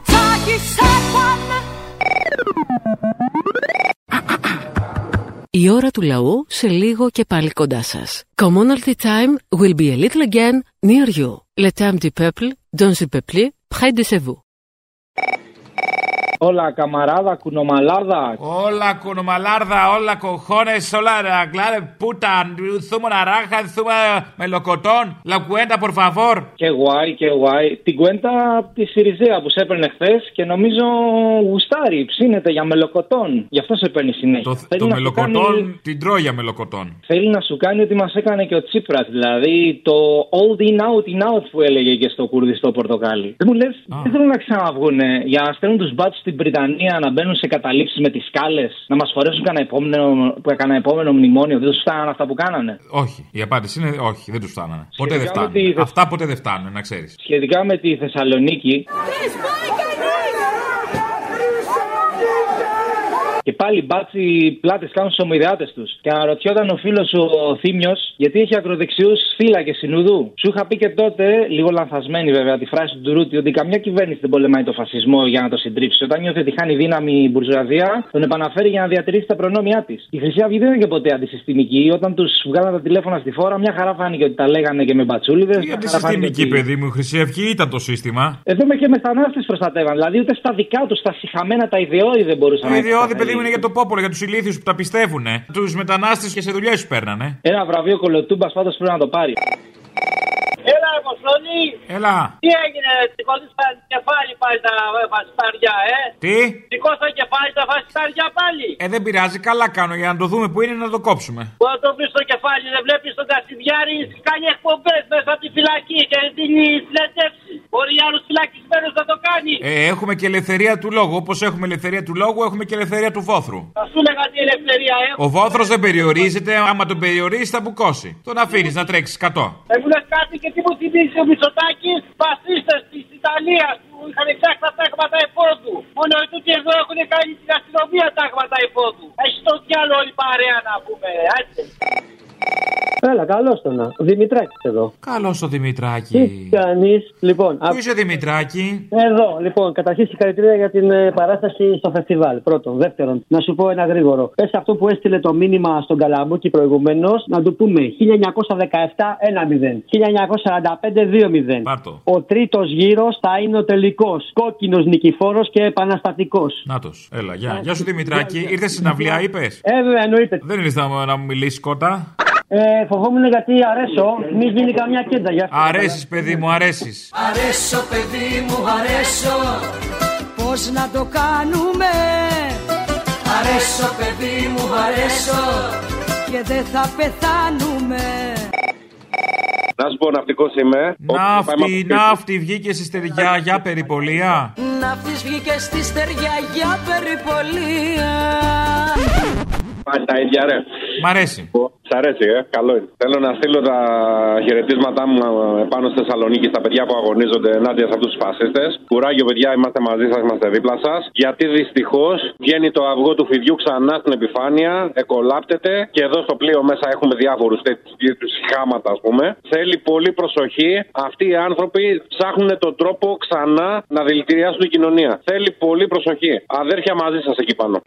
τσάκισε τον Η ώρα του λαού σε λίγο και πάλι κοντά σας. Commonalty time will be a little again near you. Le temps du peuple, dans le peuple, près de chez vous. Όλα καμαράδα, κουνομαλάδα. Όλα κουνομαλάρδα, όλα κοχώνες, όλα αγκλάρε, πούτα, θούμε ναράχα, θούμε μελοκοτόν, la cuenta por favor. Και guay, και guay. Την κουέντα από της Σιριζέα που σε έπαιρνε χθες και νομίζω γουστάρει, ψήνεται για μελοκοτόν. Γι' αυτό σε παίρνει συνέχεια. Το, Θέλει το να σου μελοκοτόν κάνει- την τρώει για μελοκοτόν. Θέλει να σου κάνει ότι μας έκανε και ο Τσίπρας. Δηλαδή το old in out in out που έλεγε και στο κουρδιστό πορτοκάλι. Δεν μου λες, δεν θέλουν να ξαναβγούν για να στέλνουν τους μπάτσου στην Βρυτανία να μπαίνουν σε καταλήψεις με τις σκάλες, να μας φορέσουν κανένα επόμενο, κανένα επόμενο μνημόνιο. Δεν τους φτάναν αυτά που κάνανε. Όχι. Η απάντηση είναι όχι, δεν τους φτάνανε. Ποτέ δεν Σχετικά με φτάνουν. τη- Αυτά ποτέ δεν φτάνουν, να ξέρεις. Σχετικά με τη Θεσσαλονίκη. Και πάλι μπάτσι πλάτες κάνουν στους ομοιδιάτε τους. Και αναρωτιόταν ο φίλος ο Θήμιος γιατί έχει ακροδεξιούς φύλακε συνουδού. Σου είχα πει και τότε, λίγο λανθασμένη βέβαια, τη φράση του Ντουρούτη, ότι καμιά κυβέρνηση δεν πολεμάει το φασισμό για να το συντρίψει. Όταν νιώθει ότι χάνει δύναμη η μπουρζουαζία, τον επαναφέρει για να διατηρήσει τα προνόμια της. Η Χρυσή Αυγή δεν είναι και ποτέ αντισυστημική. Όταν τους βγάλαν τα τηλέφωνα στη φόρα, μια χαρά φάνηκε ότι τα λέγανε και με μπατσούλιδες. Η αντισυστημική, παιδί μου, η Χρυσή Αυγή ήταν το σύστημα. Εδώ με και μετανάστε προστατεύαν. Δηλαδή ούτε στα δικά τους, στα συχαμένα, τα ιδεώδη δεν μπορούσαν Το να ιδιώδη, εξασφαλίσουν. παιδί μου, είναι για το πόπολο, για τους ηλίθιους που τα πιστεύουν. Τους μετανάστες και σε δουλειέ τους παίρνανε. Ένα βραβείο κολοτούμπας πάντως πρέπει να το πάρει. Έλα, Αποστολή. Έλα. Τι έγινε, σηκώθηκαν κεφάλι πάλι τα φασιστάρια, ε; Τι; Σηκώσαν κεφάλι τα φασιστάρια πάλι. Ε, δεν πειράζει, καλά κάνω για να το δούμε που είναι να το κόψουμε. Που να το βρεις στο κεφάλι, δεν βλέπεις τον Κασιδιάρη κάνει εκπομπές μέσα από τη φυλακή και την συνέντευξη. Μπορεί άλλου φυλακισμένου να το κάνει. Ε, έχουμε και ελευθερία του λόγου. Όπως έχουμε ελευθερία του λόγου, έχουμε και ελευθερία του βόθρου. Θα σου λέγα τι ελευθερία έχω. Ο βόθρος δεν περιορίζεται, άμα τον περιορίζει θα μπουκώσει. Τον αφήνεις να τρέξεις 100. Ε, μου λες κάτι και τι μου θυμίζει ο Μητσοτάκης, φασίστες της Ιταλίας που είχαν φτιάξει τα τάγματα εφόδου. Μόνο τούτοι εδώ έχουν κάνει την αστυνομία τάγματα εφόδου. Έχει το διάλογο όλη παρέα να πούμε. Άντε. Έλα, καλώς το να. Ο Δημητράκης εδώ. Καλό το Τι Δημητράκη. κάνεις, λοιπόν. Πού είσαι Δημητράκη; Εδώ, λοιπόν, καταρχήν συγχαρητήρια για την ε, παράσταση στο φεστιβάλ. Πρώτον. Δεύτερον, να σου πω ένα γρήγορο. Πες αυτό που έστειλε το μήνυμα στον Καλαμπούκι προηγουμένως, να του πούμε 1917 1-0, 1945 2-0. Πάρτο. Ο τρίτος γύρος θα είναι ο τελικός. Κόκκινος νικηφόρος και επαναστατικός. Νάτος. Έλα, γεια. Γεια σου Δημητράκη. Ήρθες στην αυλία, είπες; Ε, βέβαια, εννοείται. Δεν ήρθε να, να μου μιλήσεις κότα. Ε, φοβόμουν γιατί αρέσω, μην γίνει καμιά κέντα για αυτό. Αρέσεις, παιδί μου, αρέσεις. Αρέσω παιδί μου αρέσω Πώς να το κάνουμε; Αρέσω παιδί μου αρέσω και δεν θα πεθάνουμε Να σου πω, ναυτικό είμαι. Ναύτη, ναύτη, βγήκε στη στεριά για περιπολία. Ναύτης βγήκε στη στεριά για περιπολία Πάλι τα ίδια, ρε. Μ' αρέσει. Σ' αρέσει, ε. Καλό είναι. Θέλω να στείλω τα χαιρετίσματά μου ε, πάνω στη Θεσσαλονίκη στα παιδιά που αγωνίζονται ενάντια σε αυτούς τους φασίστες. Κουράγιο, παιδιά, είμαστε μαζί σας, είμαστε δίπλα σας. Γιατί δυστυχώς βγαίνει το αυγό του φιδιού ξανά στην επιφάνεια, εκολάπτεται και εδώ στο πλοίο μέσα έχουμε διάφορους τέτοιους χάματα, ας πούμε. Θέλει πολύ προσοχή. Αυτοί οι άνθρωποι ψάχνουν τον τρόπο ξανά να δηλητηριάσουν την κοινωνία. Θέλει πολύ προσοχή. Αδέρφια μαζί σας εκεί πάνω.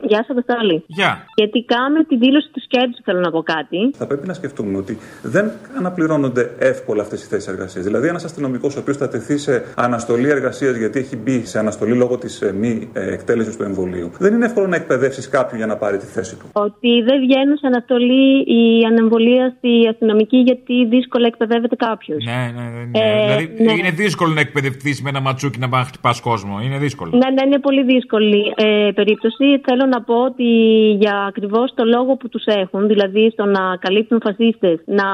Γεια σας, Αποστόλη. Γεια. Σχετικά με τη δήλωση του σκέψου, θέλω να πω κάτι. Θα πρέπει να σκεφτούμε ότι δεν αναπληρώνονται εύκολα αυτές οι θέσεις εργασίας. Δηλαδή, ένας αστυνομικός ο οποίος θα τεθεί σε αναστολή εργασίας γιατί έχει μπει σε αναστολή λόγω της μη ε, εκτέλεσης του εμβολίου, δεν είναι εύκολο να εκπαιδεύσεις κάποιον για να πάρει τη θέση του. Ότι δεν βγαίνουν σε αναστολή η ανεμβολία στη αστυνομική γιατί δύσκολα εκπαιδεύεται κάποιος. Ναι, ναι, ναι. Ε, δηλαδή ναι. είναι δύσκολο να εκπαιδευτείς με ένα ματσούκι να πάει να χτυπάς κόσμο. Είναι δύσκολο. Ναι, ναι, είναι πολύ δύσκολη ε, περίπτωση. Θέλω να πω ότι για ακριβώς το λόγο που τους έχουν, δηλαδή στο να καλύπτουν φασίστες, να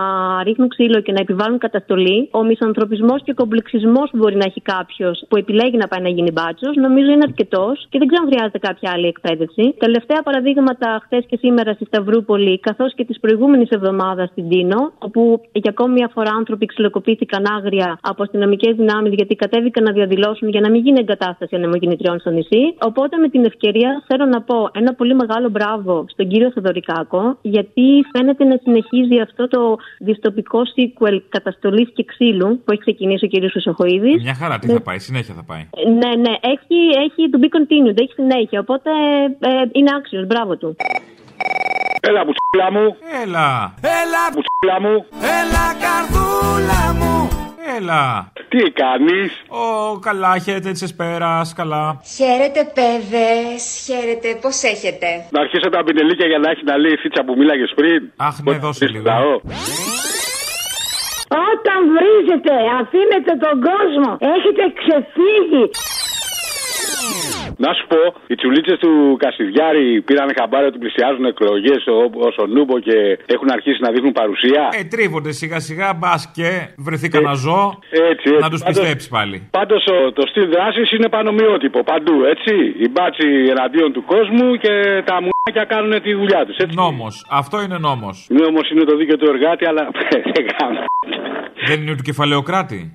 ρίχνουν ξύλο και να επιβάλλουν καταστολή, ο μισανθρωπισμός και ο κομπλεξισμός που μπορεί να έχει κάποιος που επιλέγει να πάει να γίνει μπάτσος, νομίζω είναι αρκετός και δεν ξέρω αν χρειάζεται κάποια άλλη εκπαίδευση. Τελευταία παραδείγματα χθες και σήμερα στη Σταυρούπολη, καθώς και τη προηγούμενη εβδομάδα στην Τίνο, όπου για ακόμη μια φορά άνθρωποι ξυλοκοπήθηκαν άγρια από αστυνομικές δυνάμεις γιατί κατέβηκαν να διαδηλώσουν για να μην γίνει εγκατάσταση ανεμογεννητριών στο νησί. Οπότε με την ευκαιρία θέλω να πω ένα πολύ μεγάλο μπράβο στον κύριο Θεοδωρικάκο, γιατί φαίνεται να συνεχίζει αυτό το δυστοπικό sequel καταστολής και ξύλου που έχει ξεκινήσει ο κύριος Χρυσοχοίδης. Μια χαρά, τι θα πάει, συνέχεια θα πάει. Ναι, ναι, έχει, έχει to be continued, έχει συνέχεια. Οπότε ε, είναι άξιος, μπράβο του. Έλα, μπουτσούλα μου. Έλα. Έλα, μπουτσούλα μου. Έλα, καρδούλα μου. Έλα. Τι κάνεις; Ω, καλά, χαίρετε τη Εσπέρα, καλά. Χαίρετε, παιδε. Χαίρετε, πώς έχετε; Να αρχίσω τα πινελίκια για να έχει να λέει η φίτσα που μίλαγες πριν. Αχ, ναι, δώσε λίγο. Λαό. Όταν βρίζετε, αφήνετε τον κόσμο. Έχετε ξεφύγει. Να σου πω, οι τσουλίτσες του Κασιδιάρη πήραν χαμπάρι ότι πλησιάζουν εκλογές ως ο Νούμπο και έχουν αρχίσει να δείχνουν παρουσία. Ε, τρίβονται σιγά σιγά, μπας και βρεθεί κανένα ζώο. Έτσι, έτσι. Να τους Πάντως- πιστέψει πάλι. Πάντως το στυλ δράσης είναι πανομοιότυπο παντού, έτσι. Οι μπάτσι εναντίον του κόσμου και τα μουνάκια κάνουν τη δουλειά τους. Νόμος. Αυτό είναι νόμος. Ναι, όμω είναι το δίκαιο του εργάτη, αλλά δεν κάνω. Δεν είναι του κεφαλαιοκράτη.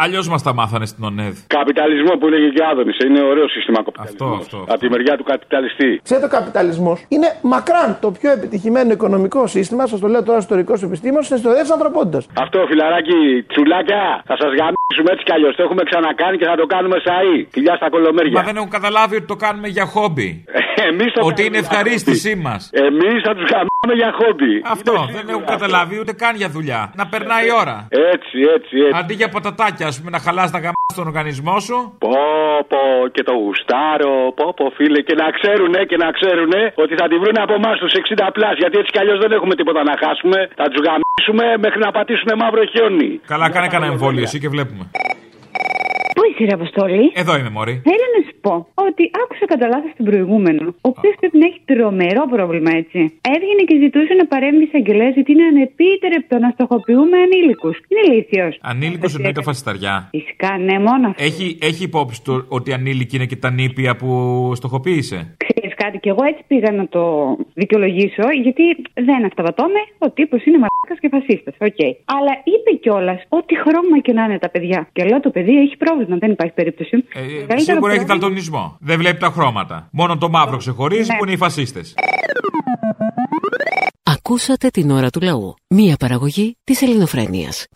Αλλιώς μας τα μάθανε στην ΟΝΕΔ. Καπιταλισμό που έλεγε και Άδωνης. Είναι ωραίο σύστημα καπιταλισμός. Αυτό, αυτό. Από τη μεριά του καπιταλιστή. Ξέρετε, ο καπιταλισμός είναι μακράν το πιο επιτυχημένο οικονομικό σύστημα. Σας το λέω τώρα ιστορικό επιστήμονα στην ιστορία τη ανθρωπότητα. Αυτό φιλαράκι, τσουλάκια, θα σας γαμίσουμε έτσι κι αλλιώς. Το έχουμε ξανακάνει και θα το κάνουμε σαΐ. Φιλιά στα κολομέρια. Μα δεν έχουν καταλάβει ότι το κάνουμε για χόμπι. Εμείς το Ότι είναι ευχαρίστησή μας. Εμείς θα τους γαμίσουμε για χόμπι. Αυτό δεν έχουν καταλάβει ούτε καν για δουλειά. Να περνάει η ώρα. Έτσι, έτσι, έτσι. Αντί για πατατάκια, ας πούμε, να χαλάς τα γαμά στον οργανισμό σου. Πω, πω, και το γουστάρω, πω, πω, φίλε. Και να ξέρουνε, και να ξέρουνε ότι θα τη βρούνε από εμάς τους 60 πλάς. Γιατί έτσι κι αλλιώς δεν έχουμε τίποτα να χάσουμε. Θα τους γαμίσουμε μέχρι να πατήσουν μαύρο χιόνι. Καλά, κάνε κανένα εμβόλιο εσύ και βλέπουμε. Πού είσαι, ρε Αποστόλη; Εδώ είμαι, μωρή. Θέλω να σου πω ότι άκουσα κατά λάθος τον προηγούμενο, ο οποίος πρέπει να έχει τρομερό πρόβλημα, έτσι. Έβγαινε και ζητούσε να παρέμβει εισαγγελέα γιατί είναι ανεπίτρεπτο να στοχοποιούμε ανήλικους. Είναι ηλίθιο. Ανήλικος εννοείται φασισταριά. Φυσικά, ναι, μόνο σ' αυτό. Έχει, έχει υπόψη του ότι ανήλικη είναι και τα νήπια που στοχοποίησε; Ξέρει κάτι, και εγώ έτσι πήγα να το δικαιολογήσω, γιατί δεν αυταπατώμαι. Ο τύπος είναι μαλάκας και φασίστας. Οκ. Αλλά είπε κιόλας ότι χρώμα και να είναι τα παιδιά. Και λέω το παιδί έχει πρόβλημα, δεν υπάρχει περίπτωση. Ε, Σίγουρα έχει δαλτονισμό. Δεν βλέπει τα χρώματα. Μόνο το μαύρο ξεχωρίζει Ναι. που είναι οι φασίστες. Ακούσατε την ώρα του λαού. Μία παραγωγή της ελληνοφρένειας.